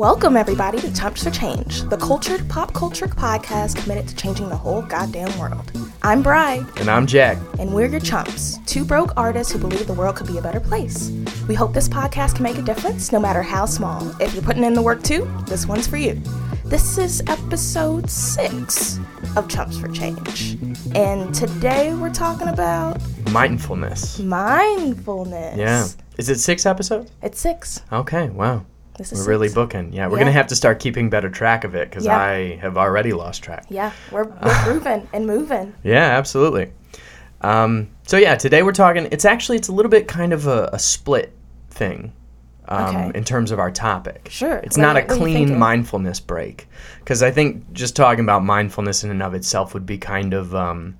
Welcome, everybody, to Chumps for Change, the cultured pop culture podcast committed to changing the whole goddamn world. I'm Bri, And I'm Jack. and we're your chumps, two broke artists who believe the world could be a better place. We hope this podcast can make a difference, no matter how small. If you're putting in the work too, this one's for you. This is episode six of Chumps for Change. And today we're talking about Mindfulness. mindfulness. Yeah. Is it six episodes? It's six. Okay, wow. This is We're really booking. Yeah, we're Yeah. going to have to start keeping better track of it because Yeah. I have already lost track. Yeah, we're, we're grooving and moving. Yeah, absolutely. Um, so yeah, today we're talking. It's actually it's a little bit kind of a, a split thing um, Okay. in terms of our topic. Sure. It's What not a you- what are you clean mindfulness break because I think just talking about mindfulness in and of itself would be kind of um,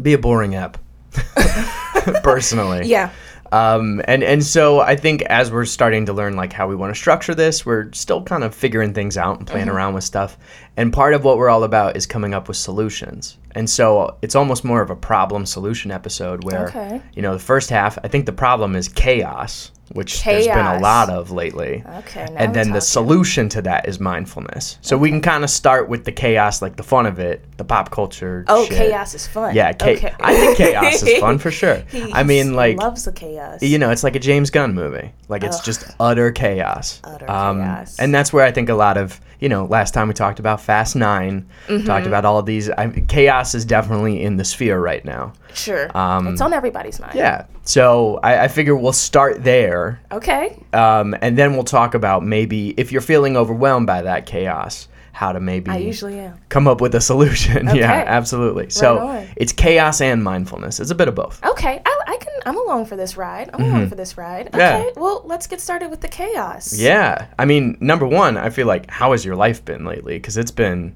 be a boring ep. Personally. Yeah. Um, and and so I think as we're starting to learn like how we want to structure this, we're still kind of figuring things out and playing around with stuff. And part of what we're all about is coming up with solutions. And so it's almost more of a problem solution episode where Okay. you know the first half I think the problem is chaos, which there's been a lot of lately. Okay. And then the solution to that is mindfulness. So we can kind of start with the chaos, like the fun of it, the pop culture. Oh, shit. chaos is fun. Yeah, cha- okay. I think chaos is fun for sure. He I mean, like loves the chaos. you know, it's like a James Gunn movie. Like it's Ugh. just utter chaos. Utter um, chaos. And that's where I think a lot of, you know, last time we talked about Fast 9 Mm-hmm. talked about all of these. I, chaos is definitely in the sphere right now. sure. um, it's on everybody's mind. Yeah. So I, I figure we'll start there, Okay. um, and then we'll talk about maybe if you're feeling overwhelmed by that chaos, how to maybe I usually am. come up with a solution. yeah, Okay. absolutely. So on. it's chaos and mindfulness. It's a bit of both. Okay. I, I can. I'm along for this ride. I'm along for this ride. Mm-hmm. Yeah. Okay. Well, let's get started with the chaos. Yeah. I mean, number one, I feel like how has your life been lately? Because it's been,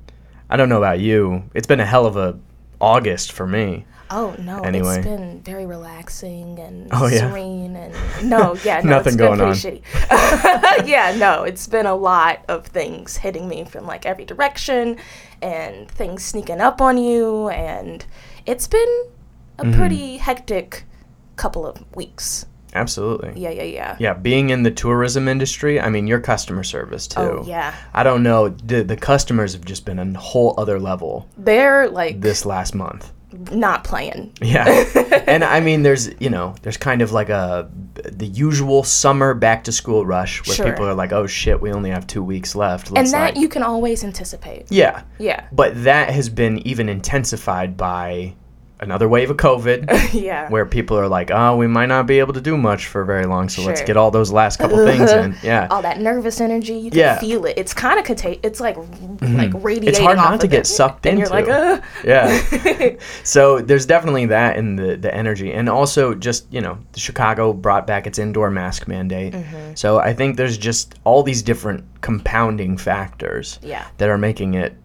I don't know about you, it's been a hell of a August for me. Oh no. Anyway. It's been very relaxing and Oh, yeah. serene and no. Yeah. No. Nothing going shitty. yeah. No. It's been a lot of things hitting me from like every direction, and things sneaking up on you, and it's been a Mm-hmm. pretty hectic couple of weeks. Absolutely. Yeah. Yeah. Yeah. Yeah, being in the tourism industry, I mean, your customer service too. Oh yeah. I don't know. The, the customers have just been a whole other level They're like this last month. Not playing. Yeah. and I mean, there's, you know, there's kind of like a, the usual summer back to school rush where Sure. people are like, oh shit, we only have two weeks left. And Let's that like, you can always anticipate. yeah. Yeah. But that has been even intensified by another wave of COVID. yeah. where people are like, oh, we might not be able to do much for very long, so let's get all those last couple things in. Yeah. all that nervous energy, you can Yeah. feel it. It's kind of contag- It's like like radiating. It's hard not to get it. sucked and into. you're like, uh. Yeah. so there's definitely that in the, the energy. And also, just, you know, Chicago brought back its indoor mask mandate. Mm-hmm. So I think there's just all these different compounding factors Yeah. that are making it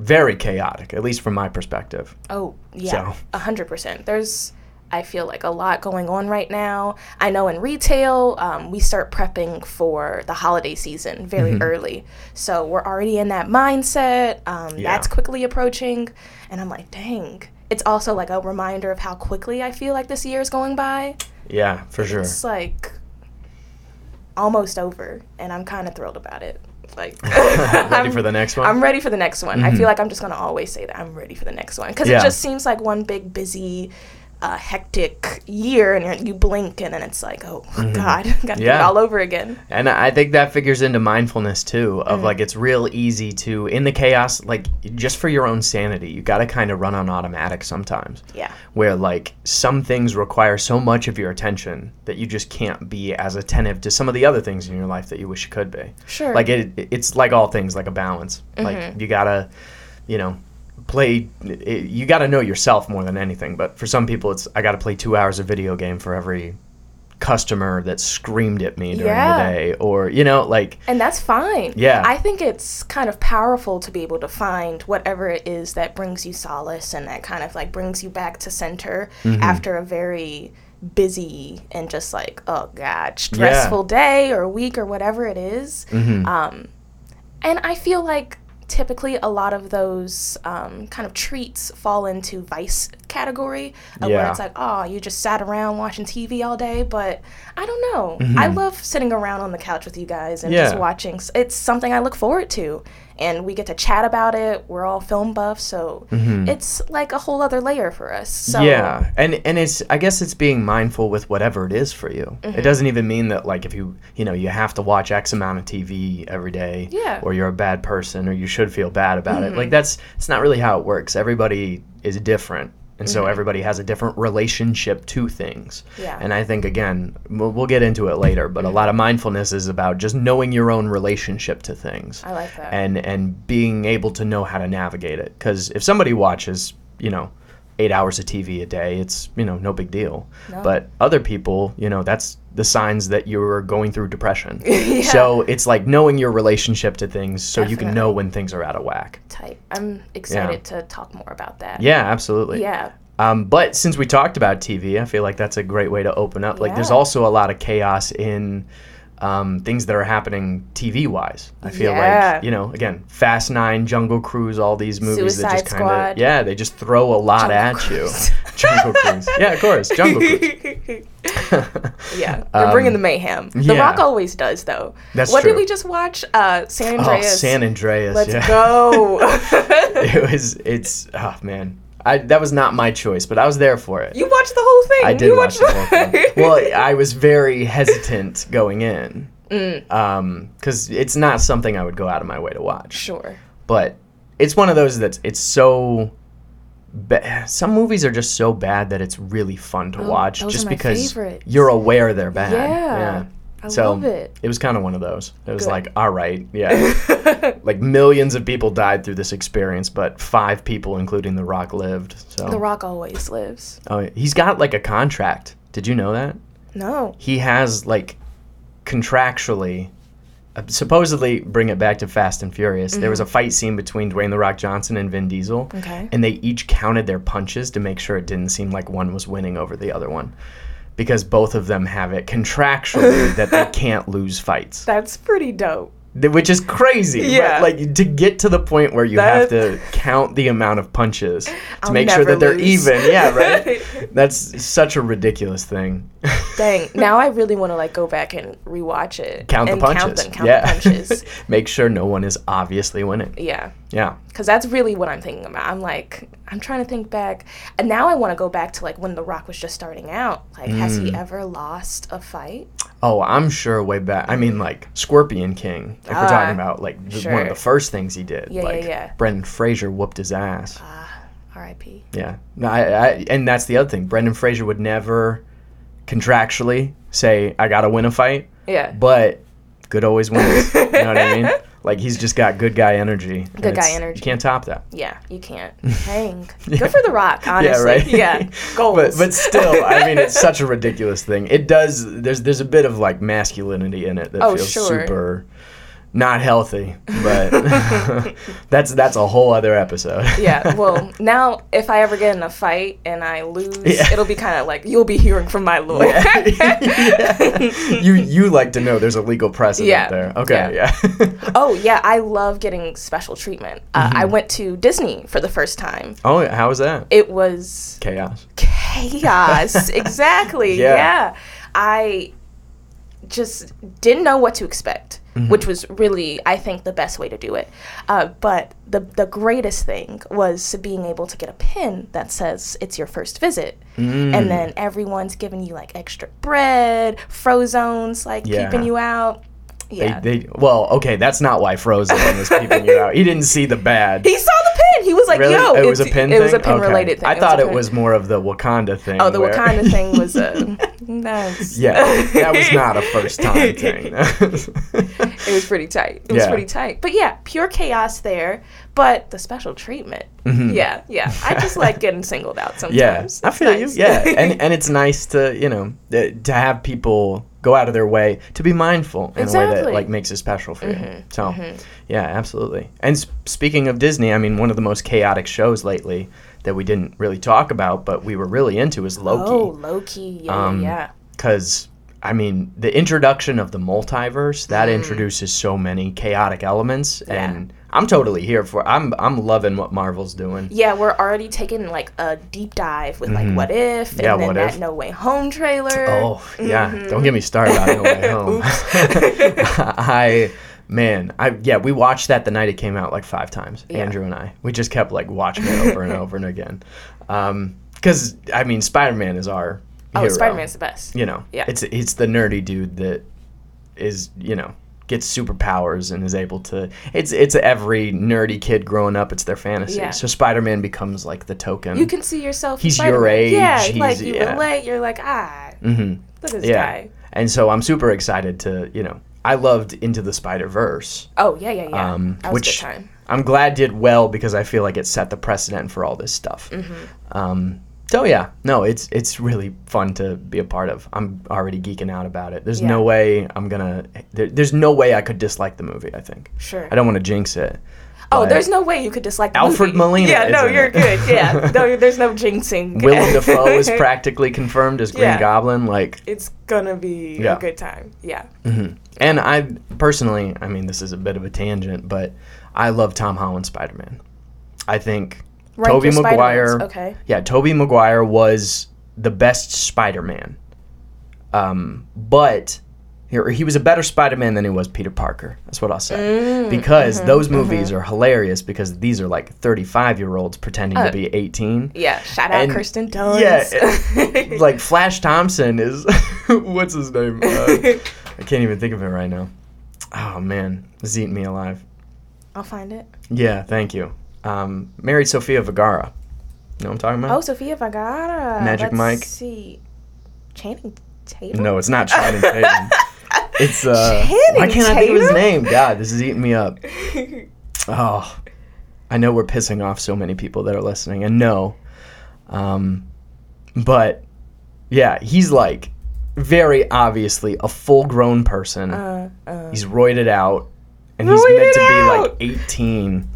very chaotic, at least from my perspective. Oh yeah, So- a hundred percent. There's, I feel like a lot going on right now. I know in retail, um, we start prepping for the holiday season very Mm-hmm. early, so we're already in that mindset. Um, Yeah. That's quickly approaching, and I'm like, dang. It's also like a reminder of how quickly I feel like this year is going by. Yeah, for sure. It's like almost over, and I'm kind of thrilled about it. Like, Ready for the next one? I'm ready for the next one. I feel like I'm just gonna always say that I'm ready for the next one because Mm-hmm. Yeah. it just seems like one big busy, uh, hectic year, and you're, you blink and then it's like, oh God, got to do it Mm-hmm. All over again. And I think that figures into mindfulness too, of like it's real easy to in the chaos, like just for your own sanity, you got to kind of run on automatic sometimes. Yeah, Where like some things require so much of your attention that you just can't be as attentive to some of the other things in your life that you wish you could be. sure. Like it, it's like all things, like a balance. Mm-hmm. Like you gotta, you know, play. It, you gotta know yourself more than anything. But for some people, it's I gotta play two hours of video game for every customer that screamed at me during Yeah. the day, or you know, like and that's fine. Yeah. I think it's kind of powerful to be able to find whatever it is that brings you solace and that kind of like brings you back to center Mm-hmm. after a very busy and just like oh god stressful day or week or whatever it is. mhm. Um, and I feel like typically a lot of those um, kind of treats fall into vice category of where it's like, oh, you just sat around watching TV all day. But I don't know. Mm-hmm. I love sitting around on the couch with you guys and Yeah. just watching. It's something I look forward to. And we get to chat about it. We're all film buffs, so it's like a whole other layer for us. So Mm-hmm. yeah, and and it's I guess it's being mindful with whatever it is for you. Mm-hmm. It doesn't even mean that like if you you know you have to watch X amount of TV every day, Yeah. Mm-hmm. or you're a bad person, or you should feel bad about it. Like that's it's not really how it works. Everybody is different. And so everybody has a different relationship to things. Mm-hmm. Yeah. And I think again, we'll, we'll get into it later, but a lot of mindfulness is about just knowing your own relationship to things I like that. and and being able to know how to navigate it because if somebody watches you know eight hours of tv a day it's you know no big deal No. but other people you know that's the signs that you're going through depression Yeah. so it's like knowing your relationship to things so you can know when things are out of whack Tight. I'm excited to talk more about that. yeah absolutely Yeah. um, but since we talked about TV, I feel like that's a great way to open up. Like, there's also a lot of chaos in um, things that are happening TV wise. I feel Yeah. like, you know, again, Fast Nine, Jungle Cruise, all these movies that just kind of, yeah, they just throw a lot Jungle at Cruise. you. Jungle Cruise. Yeah, of course. Jungle Cruise. Yeah, they're bringing the mayhem. The Um, yeah. Rock always does, though. That's what true. did we just watch? Uh, San Oh, Andreas. San Andreas. Let's yeah. go. It was, it's, oh, man. I, that was not my choice, but I was there for it. you watched the whole thing. I did you watch the whole thing. Well, I was very hesitant going in, Mm. because it's not something I would go out of my way to watch. Sure. But it's one of those that's it's so. Ba- some movies are just so bad that it's really fun to watch, Oh, those just because favorites. you're aware they're bad. Yeah. I so love it. was kind of one of those. It was Good. like, all right, yeah, like millions of people died through this experience, but five people, including The Rock, lived. So The Rock always lives. oh, he's got like a contract. Did you know that? No. he has like contractually uh, supposedly bring it back to fast and furious there was a fight scene between dwayne the rock johnson and vin diesel Mm-hmm. Okay. and they each counted their punches to make sure it didn't seem like one was winning over the other one because both of them have it contractually that they can't lose fights That's pretty dope. Which is crazy Yeah. like to get to the point where you have to count the amount of punches to I'll make sure that they're even yeah right that's such a ridiculous thing Dang. Now I really want to like go back and rewatch it. count the punches. Count them. Count yeah. the punches. Make sure no one is obviously winning. yeah. Yeah. Because that's really what I'm thinking about. I'm like, I'm trying to think back. And now I want to go back to like when The Rock was just starting out. Like, has Mm. he ever lost a fight? Oh, I'm sure way back. I mean, like Scorpion King. If we're talking Ah, about like the, one of the first things he did. Yeah, yeah, like yeah. Brendan Fraser whooped his ass. R.I.P. yeah. No, I, I, and that's the other thing. Brendan Fraser would never contractually say, "I got to win a fight," Yeah. but good always wins. you know what I mean? Like he's just got good guy energy. Good guy energy. You can't top that. Yeah, you can't. Hang. Good for The Rock, honestly. Yeah, right. Yeah, goals. but but still, I mean, it's such a ridiculous thing. It does. There's there's a bit of like masculinity in it that Oh, feels sure. super not healthy. But that's that's a whole other episode. yeah, well, now if I ever get in a fight and I lose, Yeah. it'll be kind of like you'll be hearing from my lawyer. Yeah. You you like to know there's a legal precedent Yeah, there. Okay, yeah. oh, yeah, I love getting special treatment. Uh, I went to Disney for the first time. oh, how was that? It was Chaos. chaos. exactly. Yeah. I just didn't know what to expect, Mm-hmm. which was really, I think, the best way to do it. Uh, but the the greatest thing was being able to get a pin that says it's your first visit, Mm. and then everyone's giving you like extra bread, frozones, like Yeah. keeping you out. Yeah. They, they well, okay, that's not why Frozen was keeping you out. He didn't see the bad. he saw the pin. He was like, Really? "Yo, oh, it was a pin It thing. was a pin Okay. related thing. I a thought it was more of the Wakanda thing. Oh, the where- Wakanda thing was a. That's Yeah, that was not a first time thing. it was pretty tight. It was Yeah. pretty tight. But yeah, pure chaos there. But the special treatment. Yeah, yeah. I just like getting singled out Mm-hmm. yeah, sometimes. I feel nice. you. Yeah, and and it's nice to you know uh, to have people go out of their way to be mindful in a way that like makes it special for you. So, yeah, absolutely. And s- speaking of Disney, I mean, one of the most chaotic shows lately that we didn't really talk about, but we were really into is Loki. Oh, Loki. Yeah, Um, yeah. because I mean the introduction of the multiverse that Mm. introduces so many chaotic elements, and I'm totally here for. I'm I'm loving what Marvel's doing. Yeah, we're already taking like a deep dive with like what if and. Yeah, then that If. No Way Home trailer. Oh yeah, Mm-hmm. don't get me started on No Way Home. I man, I yeah, we watched that the night it came out like five times. Yeah. Andrew and I, we just kept like watching it over and over and again. Um, because I mean, Spider Man is our Oh. Spider Man's the best. You know, Yeah. it's it's the nerdy dude that is you know gets superpowers and is able to it's it's every nerdy kid growing up it's their fantasy Yeah. so spider-man becomes like the token You can see yourself. He's your Spider-Man. age, Yeah, he's- like you yeah. relate. You're like, ah, mm-hmm. look at this yeah guy. and so i'm super excited to you know i loved into the spider-verse Oh yeah, yeah, yeah. um, which i'm glad did well because i feel like it set the precedent for all this stuff Mm-hmm. um, so yeah no it's it's really fun to be a part of i'm already geeking out about it there's no way i'm gonna there, there's no way i could dislike the movie i think Sure. i don't want to jinx it Oh, there's no way you could dislike the Alfred movie. Molina Yeah, no, you're it. good. Yeah, no, there's no jinxing. Willem Dafoe is practically confirmed as Green Yeah. Goblin. Like, It's gonna be Yeah. a good time. Yeah. Mm-hmm. and I personally, I mean, this is a bit of a tangent, but I love Tom Holland Spider Man. I think Rank Tobey Maguire. okay. Yeah, Tobey Maguire was the best Spider Man. Um, but he, he was a better Spider Man than he was Peter Parker. That's what I'll say. Mm, because mm-hmm, those movies are hilarious because these are like 35 year olds pretending Uh, to be 18. Yeah. Shout out And- Kirsten Dunst. Yeah, like Flash Thompson is what's his name? Uh, I can't even think of it right now. Oh man, it's eating me alive. I'll find it. Yeah, thank you. Um, married Sofia Vergara. You know what I'm talking about? Oh? Sofia Vergara. Magic Let's Mike. see. Channing Tatum. no, it's not Channing Tatum. It's uh, Channing why can't I think of his name? God, this is eating me up. Oh, I know we're pissing off so many people that are listening, and no, um, but yeah, he's like very obviously a full-grown person. Uh, uh, He's roided out, and he's meant to be like 18,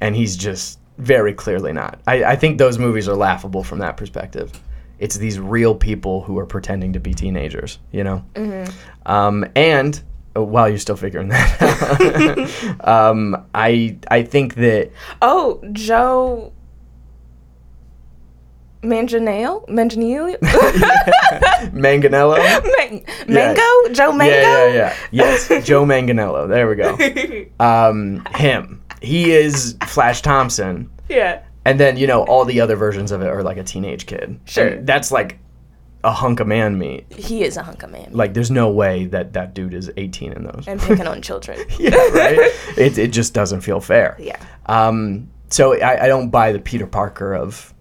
and he's just very clearly not. I, I think those movies are laughable from that perspective. It's these real people who are pretending to be teenagers, you know? Mm-hmm. Um, and uh, while you're still figuring that out, um, I, I think that oh, Joe Manganiello? Manganiello? Manganello. Man- Mango? Joe Mango? Yeah, yeah, yeah. Yes, Joe Manganello. There we go. Um, him. He is Flash Thompson. yeah. And then, you know, all the other versions of it are like a teenage kid. Sure. And that's like a hunk of man meat. He is a hunk of man. Like, there's no way that that dude is 18 in those. and picking on children. yeah, right? It, it just doesn't feel fair. Yeah. Um, so I, I don't buy the Peter Parker of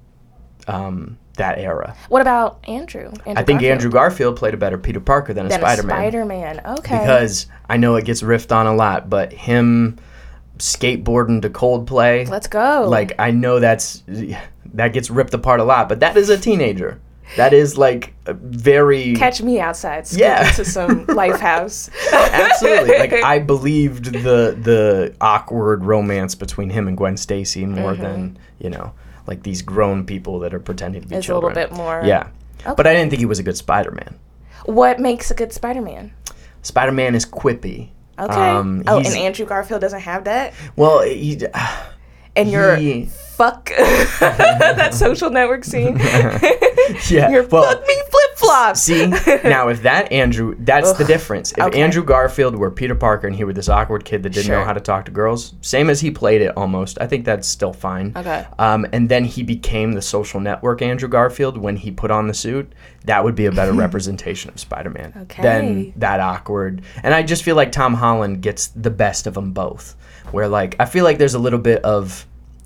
um, that era. What about Andrew? Andrew I think Garfield? Andrew Garfield played a better Peter Parker than a Spider Man. Spider-Man. Okay. Because I know it gets riffed on a lot, but him skateboarding to Coldplay. Let's go. like I know that's that gets ripped apart a lot, but that is a teenager. That is like a very catch me outside. Yeah. To some Lifehouse. absolutely like I believed the the awkward romance between him and Gwen Stacy more than you know like these grown people that are pretending to be. It's a little bit more. Yeah, but I didn't think he was a good Spider-Man. What makes a good Spider-Man? Spider-Man is quippy. Okay. Um, oh, and Andrew Garfield doesn't have that. Well, he, And you're He- fuck that social network scene. yeah. you're well, fuck me flip flops. See, now if that Andrew, that's the difference. If okay. Andrew Garfield were Peter Parker and he were this awkward kid that didn't know how to talk to girls, same as he played it almost, I think that's still fine. Okay. Um, and then he became the social network Andrew Garfield when he put on the suit. That would be a better representation of Spider-Man Okay. than that awkward. And I just feel like Tom Holland gets the best of them both. Where like I feel like there's a little bit of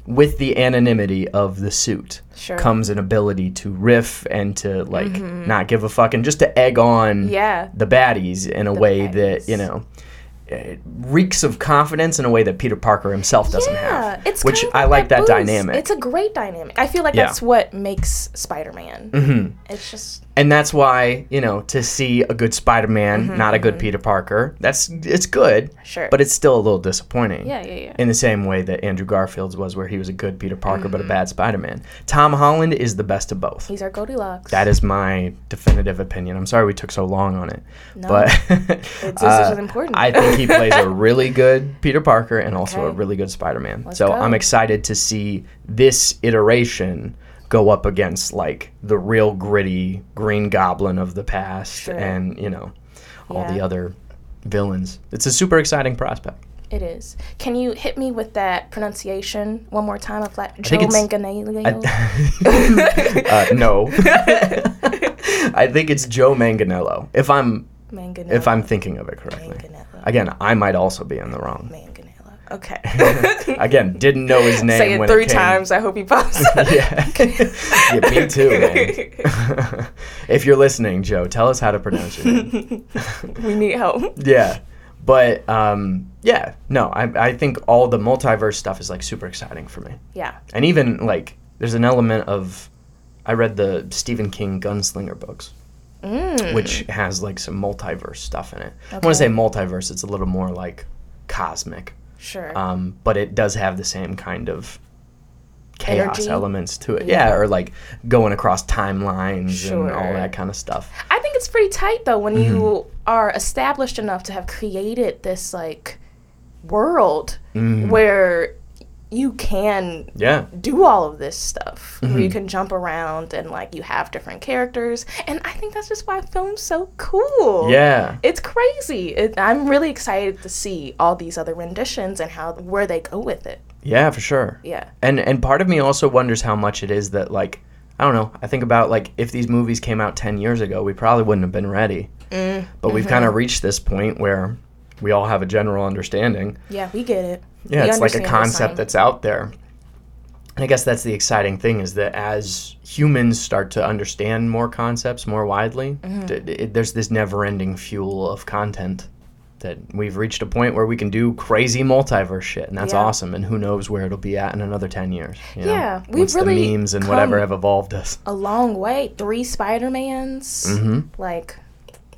with the anonymity of the suit Sure. comes an ability to riff and to like not give a fuck and just to egg on Mm-hmm. Yeah. the baddies in a way baddies. that you know it reeks of confidence in a way that Peter Parker himself doesn't Yeah, have. it's which I like that boost. dynamic. It's a great dynamic. I feel like Yeah. that's what makes Spider-Man. Mhm. It's just and that's why you know to see a good Spider-Man, not a good Peter Parker. That's it's good, Mm-hmm, Sure. but it's still a little disappointing. Yeah, yeah, yeah. In the same way that Andrew Garfield's was, where he was a good Peter Parker but a Mm-hmm. bad Spider-Man. Tom Holland is the best of both. These are Goldilocks. That is my definitive opinion. I'm sorry we took so long on it, No. but this uh, is important. I think he plays a really good Peter Parker and also a really good Spider-Man. Let's so go. I'm excited to see this iteration go up against like the real gritty Green Goblin of the past Sure. and you know all the other villains. It's a super exciting prospect. It is. Can you hit me with that pronunciation one more time of like Joe Manganiello? uh, no, I think it's Joe Manganello. If I'm Manganello. if I'm thinking of it correctly. Manganello. Again, I might also be in the wrong. Manganello. Okay. Again, didn't know his name Say it three it times. I hope he pops. yeah. yeah, me too, man. if you're listening, Joe, tell us how to pronounce your name. we need help. yeah, but um, yeah, no, I I think all the multiverse stuff is like super exciting for me, Yeah. and even like there's an element of I read the Stephen King Gunslinger books. Mm. Which has like some multiverse stuff in it. I want to say multiverse. It's a little more like cosmic, Sure. um, but it does have the same kind of chaos Energy? elements to it. Yeah. or like going across timelines and all that kind of stuff. I think it's pretty tight though when Mm-hmm. you are established enough to have created this like world Mm. where you can Yeah, do all of this stuff Mm-hmm. you can jump around and like you have different characters and i think that's just why film's so cool yeah, it's crazy it, i'm really excited to see all these other renditions and how where they go with it yeah, for sure. yeah And and part of me also wonders how much it is that like I don't know. I think about like if these movies came out ten years ago, we probably wouldn't have been ready. Mm, But we've mm-hmm. kind of reached this point where we all have a general understanding. yeah we get it Yeah, We it's like a concept that's out there. And I guess that's the exciting thing is that as humans start to understand more concepts more widely, Mm-hmm. d- d- there's this never-ending fuel of content that we've reached a point where we can do crazy multiverse shit, and that's Yeah. awesome. And who knows where it'll be at in another ten years? you know? Yeah, we've Once really the memes and whatever have evolved us. a long way three spider-mans hmm like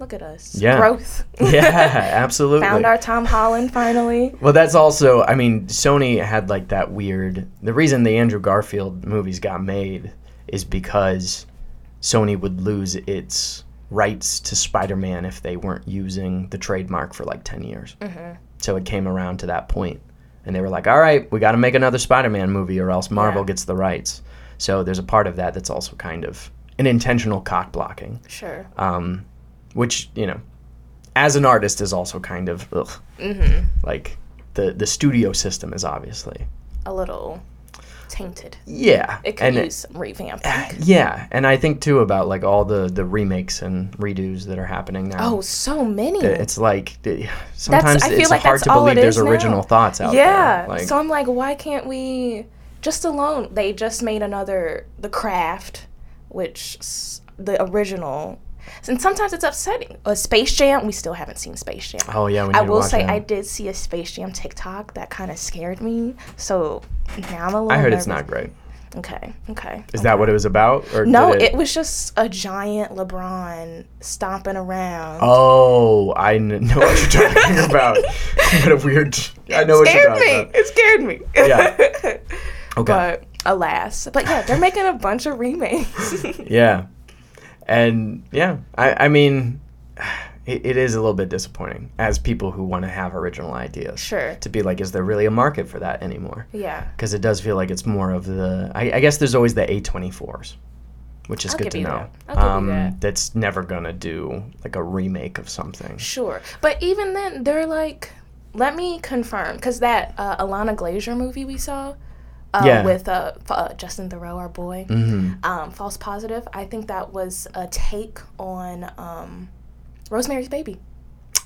look at us Yeah. growth Yeah, absolutely. found our tom holland finally Well, that's also, I mean, Sony had like that weird. The reason the Andrew Garfield movies got made is because Sony would lose its rights to Spider Man if they weren't using the trademark for like 10 years. Mm-hmm. So it came around to that point. And they were like, all right, we got to make another Spider Man movie or else Marvel Yeah. gets the rights. So there's a part of that that's also kind of an intentional cock blocking, sure um, which, you know, as an artist is also kind of, ugh mm-hmm. like the the studio system is obviously a little tainted yeah it could and use some revamping yeah and i think too about like all the the remakes and redos that are happening now oh so many it's like sometimes it's like hard to believe there's now. original thoughts out yeah there like so i'm like why can't we just alone they just made another the craft which s- the original and sometimes it's upsetting a space jam we still haven't seen space jam oh yeah we I will say that. I did see a Space Jam TikTok that kind of scared me. So now I'm a little. I heard it's not great Okay. Okay. is that what it was about or No, did it was just a giant LeBron stomping around. oh i kn- know what you're talking about what a weird i know what you're scared talking me. about It scared me. Yeah. okay But alas, but yeah, they're making a bunch of remakes. Yeah, and yeah, I I mean, it, it is a little bit disappointing as people who want to have original ideas sure. to be like, is there really a market for that anymore? Yeah. Because it does feel like it's more of the. I, I guess there's always the A24s, which is I'll good to know. that. You that. That's never gonna do like a remake of something. Sure. But even then, they're like, let me confirm, because that uh, Ilana Glazer movie we saw. Uh, Yeah. With uh, uh, Justin Theroux, our boy. hmm um, False Positive. I think that was a take on um, Rosemary's Baby.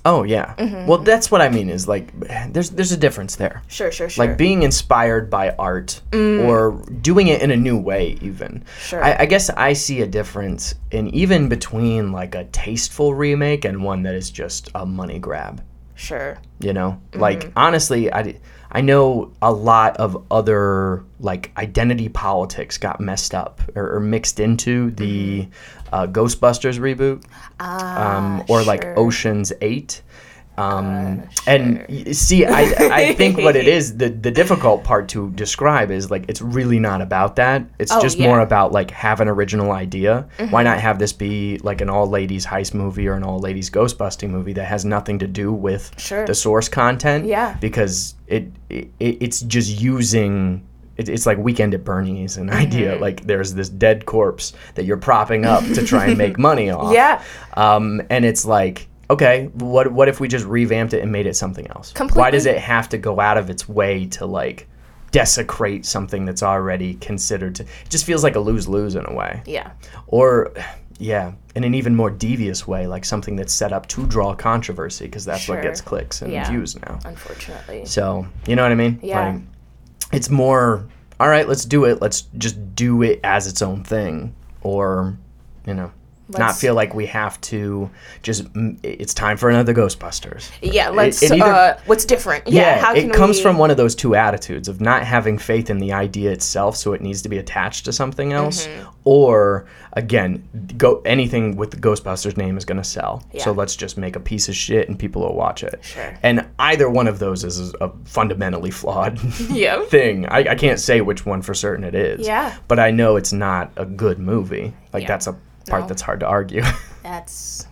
Oh yeah. Mm-hmm. Well, that's what I mean. Is like, there's there's a difference there. Sure, sure, sure. like being inspired by art Mm. or doing it in a new way even Sure. I, I guess i see a difference in even between like a tasteful remake and one that is just a money grab Sure. you know Mm-hmm. like honestly i i know a lot of other like identity politics got messed up or, or mixed into the uh, ghostbusters reboot um, or like Mm-hmm. Ah, sure. oceans 8 um, and see I, I think what it is the, the difficult part to describe is like it's really not about that it's Oh, just yeah. Mm-hmm. more about like have an original idea why not have this be like an all ladies heist movie or an all ladies ghost busting movie that has nothing to do with Sure. the source content Yeah. because it, it it's just using it's like weekend at bernie's an Mm-hmm. idea like there's this dead corpse that you're propping up to try and make money off Yeah. um, and it's like okay what what if we just revamped it and made it something else? Why does it have to go out of its way to like desecrate something that's already considered to it just feels like a lose-lose in a way. Yeah. or yeah in an even more devious way like something that's set up to draw controversy because that's what gets clicks and Yeah. views now. Unfortunately. so you know what i mean? Yeah. Like, it's more all right let's do it. Let's just do it as its own thing. Or you know not Let's- feel like we have to just mm, it's time for another ghostbusters Yeah. Let's. it either- uh, what's different? Yeah. yeah, how it can comes we- from one of those two attitudes of not having faith in the idea itself, so it needs to be attached to something else, Mm-hmm. or again, go anything with the Ghostbusters name is going to sell. So let's just make a piece of shit and people will watch it. Sure. And either one of those is a fundamentally flawed Yeah. thing. I, I can't say which one for certain it is. Yeah. But I know it's not a good movie. Like Yeah. that's a part No. that's hard to argue. That's.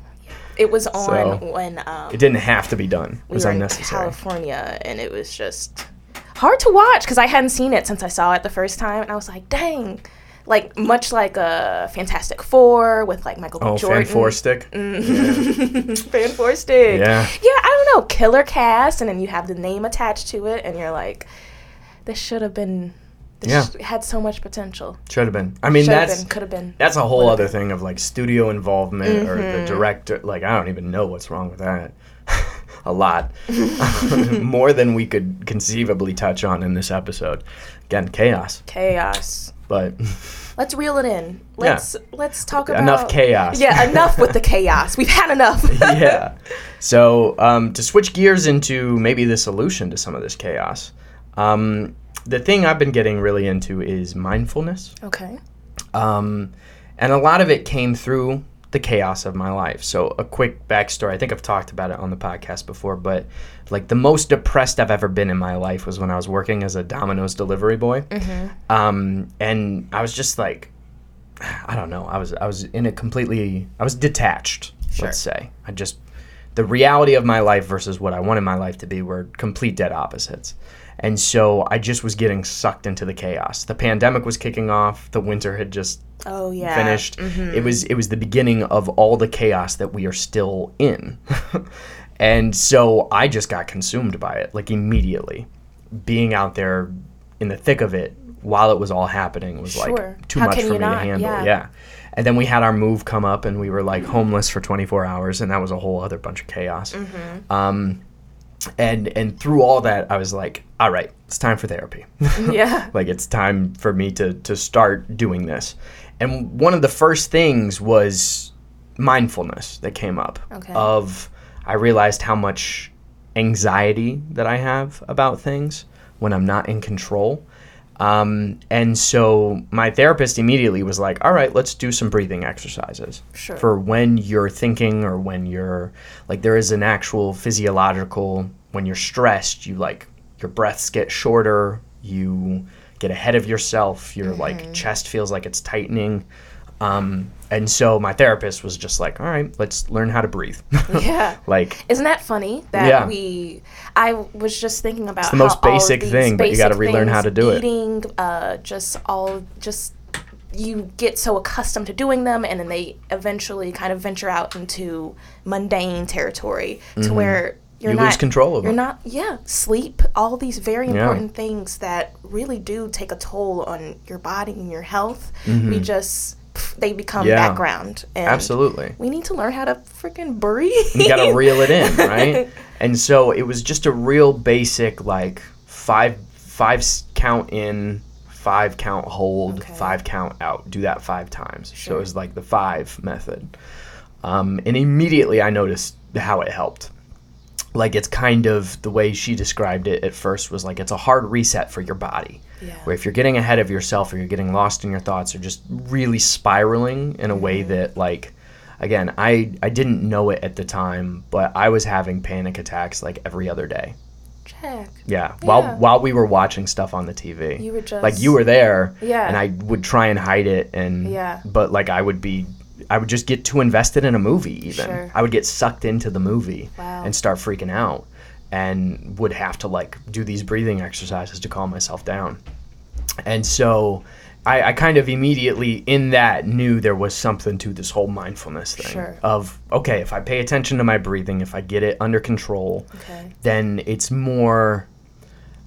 It was on So, when um, it didn't have to be done. It we was were in unnecessary. California, and it was just hard to watch because I hadn't seen it since I saw it the first time, and I was like, dang. Like much like a Fantastic Four with like Michael B. Oh, Jordan. fan four stick. Fan Four stick. Yeah. Yeah, I don't know, killer cast, and then you have the name attached to it, and you're like, this should have been. This Yeah. had so much potential. Should have been. I mean, Should have that's. Could have been. That's a whole Would've other thing of like studio involvement or Mm-hmm. the director. Like, I don't even know what's wrong with that. a lot. More than we could conceivably touch on in this episode. Again, chaos. Chaos. But Let's reel it in. Let's let's talk about enough chaos. Yeah, enough with the chaos. We've had enough. yeah. So, um, to switch gears into maybe the solution to some of this chaos, um, the thing I've been getting really into is mindfulness. okay. Um, and a lot of it came through the chaos of my life. So, a quick backstory. I think I've talked about it on the podcast before, but like the most depressed I've ever been in my life was when I was working as a Domino's delivery boy. Um, and I was just like, I don't know. I was I was in a completely I was detached. Let's say I just the reality of my life versus what I wanted my life to be were complete dead opposites. And so I just was getting sucked into the chaos. The pandemic was kicking off. The winter had just Oh yeah. finished. It was it was the beginning of all the chaos that we are still in. and so I just got consumed by it like immediately. Being out there in the thick of it while it was all happening was Sure. like too How much for me to handle. Yeah. yeah. And then we had our move come up and we were like homeless for 24 hours and that was a whole other bunch of chaos. Mm-hmm. Um and and through all that I was like, all right, it's time for therapy. Yeah. like it's time for me to to start doing this and one of the first things was mindfulness that came up Okay. of i realized how much anxiety that i have about things when i'm not in control um, and so my therapist immediately was like all right let's do some breathing exercises Sure. for when you're thinking or when you're like there is an actual physiological when you're stressed you like your breaths get shorter you get ahead of yourself your like chest feels like it's tightening um, and so my therapist was just like all right let's learn how to breathe Yeah. like Isn't that funny that Yeah. we? I was just thinking about the most how all of basic thing, but you gotta basic relearn how to do it. Eating, uh, just all just you get so accustomed to doing them, and then they eventually kind of venture out into mundane territory to where you're Mm-hmm. You not lose control of You're them. not. Yeah, sleep. All these very Yeah. important things that really do take a toll on your body and your health. We just they become. Yeah. background. And absolutely We need to learn how to freaking breathe. you gotta reel it in, right? And so it was just a real basic like five five count in, five count hold, Okay. five count out. Do that five times. So it was like the five method. Um, and immediately I noticed how it helped. like it's kind of the way she described it at first was like it's a hard reset for your body. Yeah. Where if you're getting ahead of yourself or you're getting lost in your thoughts or just really spiraling in a way that like again, I I didn't know it at the time, but I was having panic attacks like every other day. Check. Yeah, while Yeah. while we were watching stuff on the TV. You were just like you were there Yeah. and I would try and hide it and Yeah. but like I would be I would just get too invested in a movie even. Sure. I would get sucked into the movie Wow. and start freaking out and would have to like do these breathing exercises to calm myself down. And so I, I kind of immediately in that knew there was something to this whole mindfulness thing Sure. of okay, if I pay attention to my breathing, if I get it under control, Okay. then it's more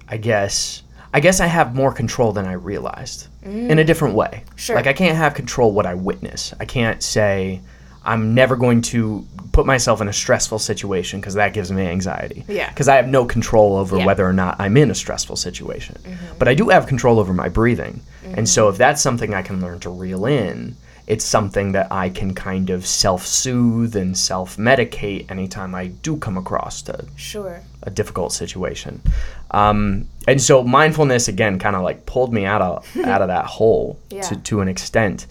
I guess I guess I have more control than I realized in a different way. Mm. Sure. Like I can't have control what I witness. I can't say I'm never going to put myself in a stressful situation because that gives me anxiety. Yeah. Because I have no control over Yeah. Mm-hmm. whether or not I'm in a stressful situation. But I do have control over my breathing. And so if that's something I can learn to reel in, it's something that I can kind of self-soothe and self-medicate anytime I do come across to Sure. a difficult situation. Um, and so mindfulness again kind of like pulled me out of out of that hole Yeah. to, to an extent.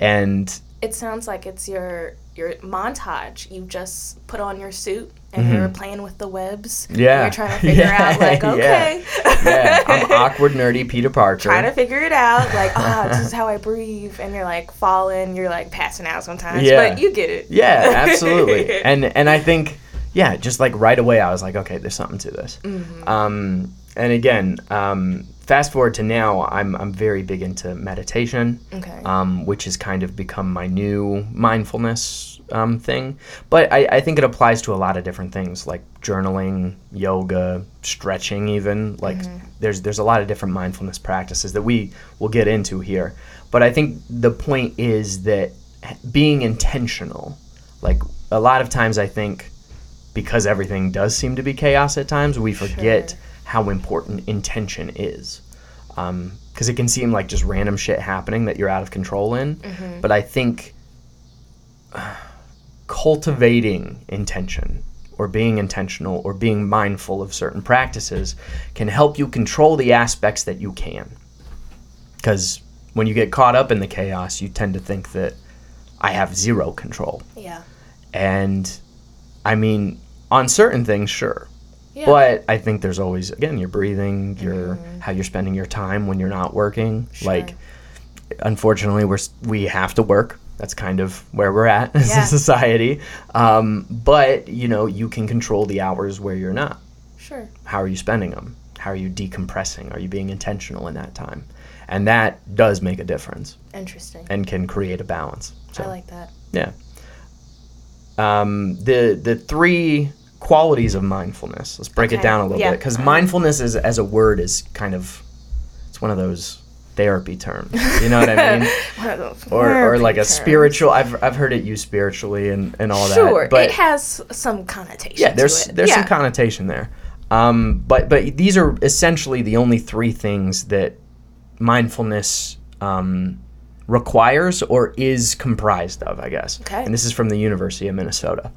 And It sounds like it's your your montage. You just put on your suit and you're playing with the webs. and Mm-hmm. Yeah. You're trying to figure Yeah, out like, okay. yeah, I'm awkward nerdy Peter Parker. Trying to figure it out, like, ah, this is how I breathe, and you're like falling, you're like passing out sometimes, Yeah. but you get it. yeah, absolutely. and and I think yeah, just like right away I was like, okay, there's something to this. Mm-hmm. Um, and again, um, fast forward to now, I'm I'm very big into meditation. Okay. um, which has kind of become my new mindfulness um, thing. But I, I think it applies to a lot of different things like journaling, yoga, stretching, even. Like there's there's a lot of different mindfulness practices that we will get into here. But I think the point is that being intentional, like a lot of times I think because everything does seem to be chaos at times, we forget Sure. How important intention is because it can seem like just random shit happening that you're out of control in. Mm-hmm. But I think uh, cultivating intention or being intentional or being mindful of certain practices can help you control the aspects that you can. Because when you get caught up in the chaos, you tend to think that I have zero control. yeah. And I mean, on certain things, sure. Yeah. But I think there's always again your breathing, your how you're spending your time when you're not working. Like, unfortunately, we're we have to work. That's kind of where we're at as Yeah. a society. Um, but you know, you can control the hours where you're not. Sure. How are you spending them? How are you decompressing? Are you being intentional in that time? And that does make a difference Interesting. and can create a balance. So. I like that. Yeah. Um, the the three qualities of mindfulness. Let's break it down a little yeah. bit because mindfulness is as a word is kind of it's one of those therapy terms. You know what I mean? One of those or or like a terms. spiritual. I've I've heard it used spiritually and and all Sure, that. But it has some connotation. yeah, there's to it. there's yeah. some connotation there. Um, but but these are essentially the only three things that mindfulness um, requires or is comprised of, I guess. Okay. And this is from the University of Minnesota.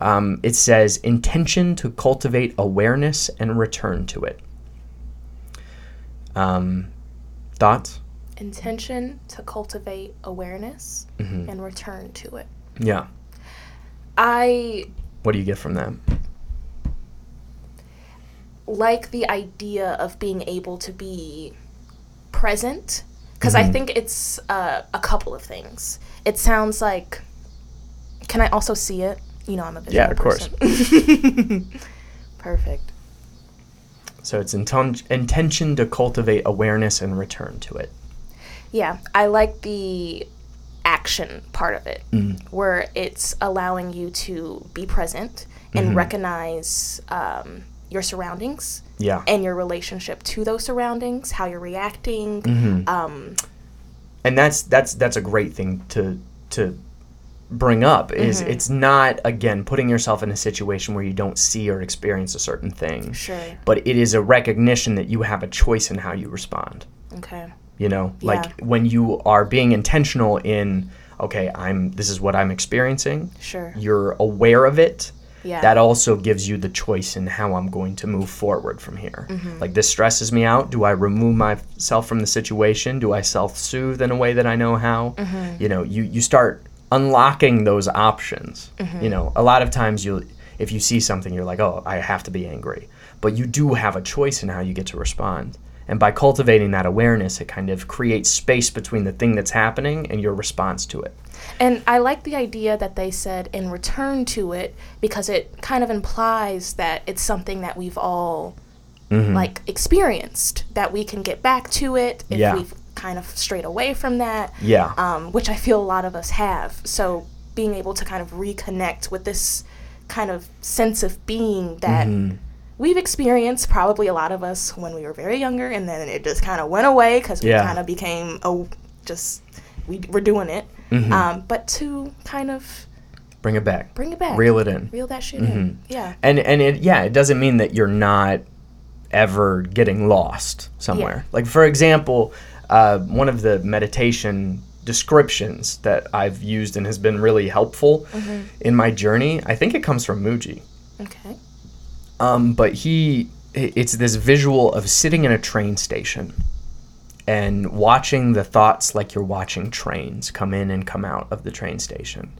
Um, it says intention to cultivate awareness and return to it. Um, thoughts? intention to cultivate awareness Mm-hmm. and return to it. Yeah. I What do you get from that? like the idea of being able to be present because Mm-hmm. I think it's uh, a couple of things. It sounds like. Can I also see it? You know, I'm a visual Yeah, of course. person. Perfect. So it's inton- intention to cultivate awareness and return to it. Yeah, I like the action part of it, Mm. where it's allowing you to be present and Mm-hmm. recognize um, your surroundings Yeah. and your relationship to those surroundings, how you're reacting. Mm-hmm. Um, and that's that's that's a great thing to to bring up is Mm-hmm. it's not again putting yourself in a situation where you don't see or experience a certain thing sure. but it is a recognition that you have a choice in how you respond Okay. you know like when you are being intentional in okay i'm this is what i'm experiencing Sure. you're aware of it Yeah. that also gives you the choice in how I'm going to move forward from here. Mm-hmm. Like this stresses me out. Do I remove myself from the situation? Do I self-soothe in a way that I know how? Mm-hmm. You know, you you start unlocking those options. Mm-hmm. You know, a lot of times you if you see something you're like, "Oh, I have to be angry." But you do have a choice in how you get to respond. And by cultivating that awareness, it kind of creates space between the thing that's happening and your response to it. And I like the idea that they said in return to it because it kind of implies that it's something that we've all Mm-hmm. like experienced that we can get back to it if Yeah. we've kind of strayed away from that. Yeah. Um, which I feel a lot of us have. So being able to kind of reconnect with this kind of sense of being that Mm-hmm. we've experienced probably a lot of us when we were very younger and then it just kind of went away because we Yeah. kind of became oh just we were doing it Mm-hmm. um, but to kind of Bring it back. bring it back Reel it in. reel that shit Mm-hmm. in yeah And and it yeah, it doesn't mean that you're not ever getting lost somewhere. Like for example, uh, one of the meditation descriptions that I've used and has been really helpful in my journey, I think it comes from Mooji. okay Um, but he, it's this visual of sitting in a train station and watching the thoughts like you're watching trains come in and come out of the train station.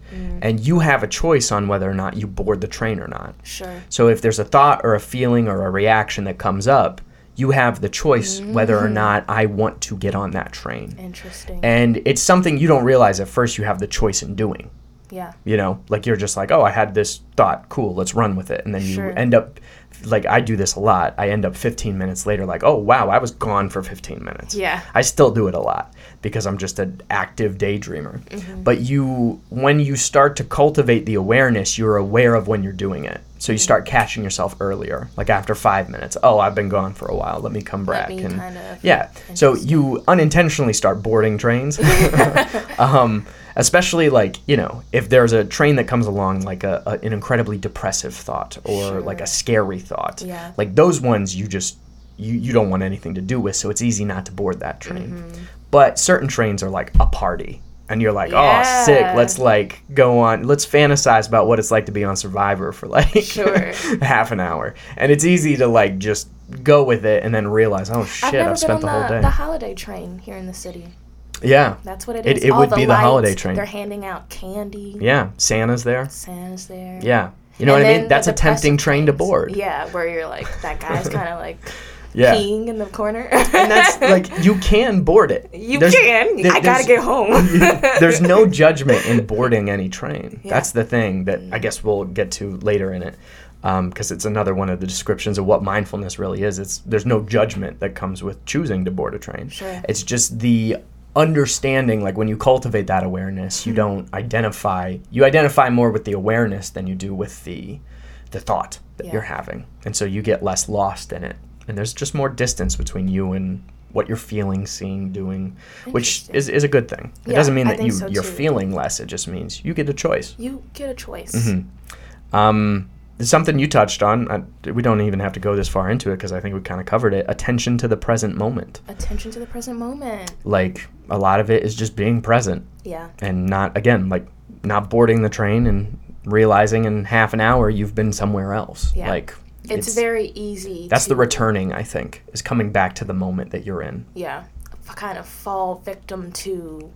And you have a choice on whether or not you board the train or not. sure So if there's a thought or a feeling or a reaction that comes up, you have the choice whether or mm-hmm. not I want to get on that train. interesting. And it's something you don't realize at first you have the choice in doing. Yeah. You know like you're just like oh i had this thought. Cool let's run with it. And then you end up like i do this a lot. I end up 15 minutes later like oh wow i was gone for 15 minutes. Yeah. i still do it a lot because i'm just an active daydreamer. Mm-hmm. but you when you start to cultivate the awareness you're aware of when you're doing it. So you start catching yourself earlier like after five minutes oh i've been gone for a while let me come back me and kinda- yeah. So you unintentionally start boarding trains. Um, especially like you know if there's a train that comes along like a, a an incredibly depressive thought or like a scary thought Yeah. like those ones you just you, you don't want anything to do with so it's easy not to board that train Mm-hmm. but certain trains are like a party and you're like Yeah. oh sick let's like go on let's fantasize about what it's like to be on survivor for like Sure. half an hour and it's easy to like just go with it and then realize oh shit I've i've spent on the whole day the holiday train here in the city. Yeah That's what it It- is. it All would be the lights, holiday train. They're handing out candy. yeah santa's there Santa's there. Yeah. You know And what I mean? That's a tempting train to board. Yeah, where you're like that guy's kind of like Yeah. peeing in the corner. And that's like you can board it. you There's- can. there- I gotta get home. There's no judgment in boarding any train. Yeah. That's the thing that I guess we'll get to later in it. Um, because it's another one of the descriptions of what mindfulness really is. It's there's no judgment that comes with choosing to board a train. Sure. It's just the understanding. Like when you cultivate that awareness, Hmm. you don't identify. You identify more with the awareness than you do with the the thought that Yeah. you're having, and so you get less lost in it. And there's just more distance between you and what you're feeling, seeing, doing, which is, is a good thing. It Yeah, doesn't mean that you so you're feeling less. It just means you get a choice. you get a choice. Mm-hmm. Um, something you touched on. I, we don't even have to go this far into it because I think we kind of covered it. Attention to the present moment. Attention to the present moment. Like a lot of it is just being present Yeah. and not again like not boarding the train and realizing in half an hour you've been somewhere else. Yeah. Like It's, very easy. that's the returning. I think is coming back to the moment that you're in. Yeah, kind of fall victim to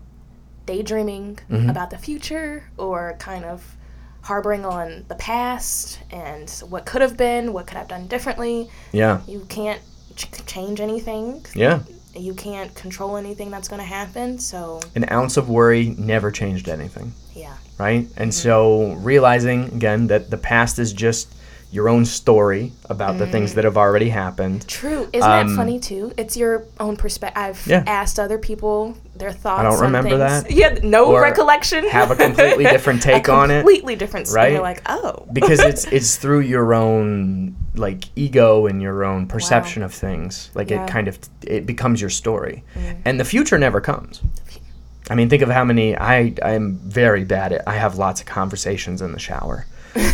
daydreaming Mm-hmm. about the future or kind of harboring on the past and what could have been, what could have done differently. Yeah. You can't ch- change anything. Yeah. You can't control anything that's going to happen. So, An ounce of worry never changed anything. yeah. right? And Mm-hmm. so realizing again that the past is just your own story about the things that have already happened. True. Isn't Um, that funny too? It's your own perspective. I've Yeah. asked other people their thoughts. I don't on remember things. that. Yeah, no recollection. have a completely different take on it, Completely different. Right. right? You're like, oh. because it's it's through your own like ego and your own perception of things. Like Yeah. it kind of it becomes your story. And the future never comes. I mean, think of how many I I'm very bad at. I have lots of conversations in the shower.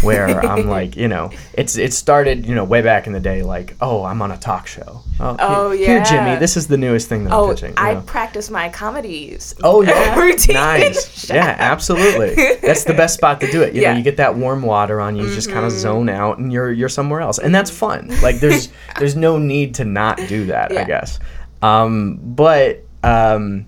Where I'm like, you know, it's it started, you know, way back in the day, like, oh, I'm on a talk show. Oh, Oh, here, here, yeah. Jimmy, this is the newest thing that I'm Oh, pitching. you I know. practice my comedies. Oh yeah, routine. nice. Yeah, absolutely. That's the best spot to do it. You Yeah. Mm-hmm. know, you get that warm water on you, you just kind of zone out, and you're you're somewhere else, and that's fun. Like there's there's no need to not do that. I guess. Um, but um,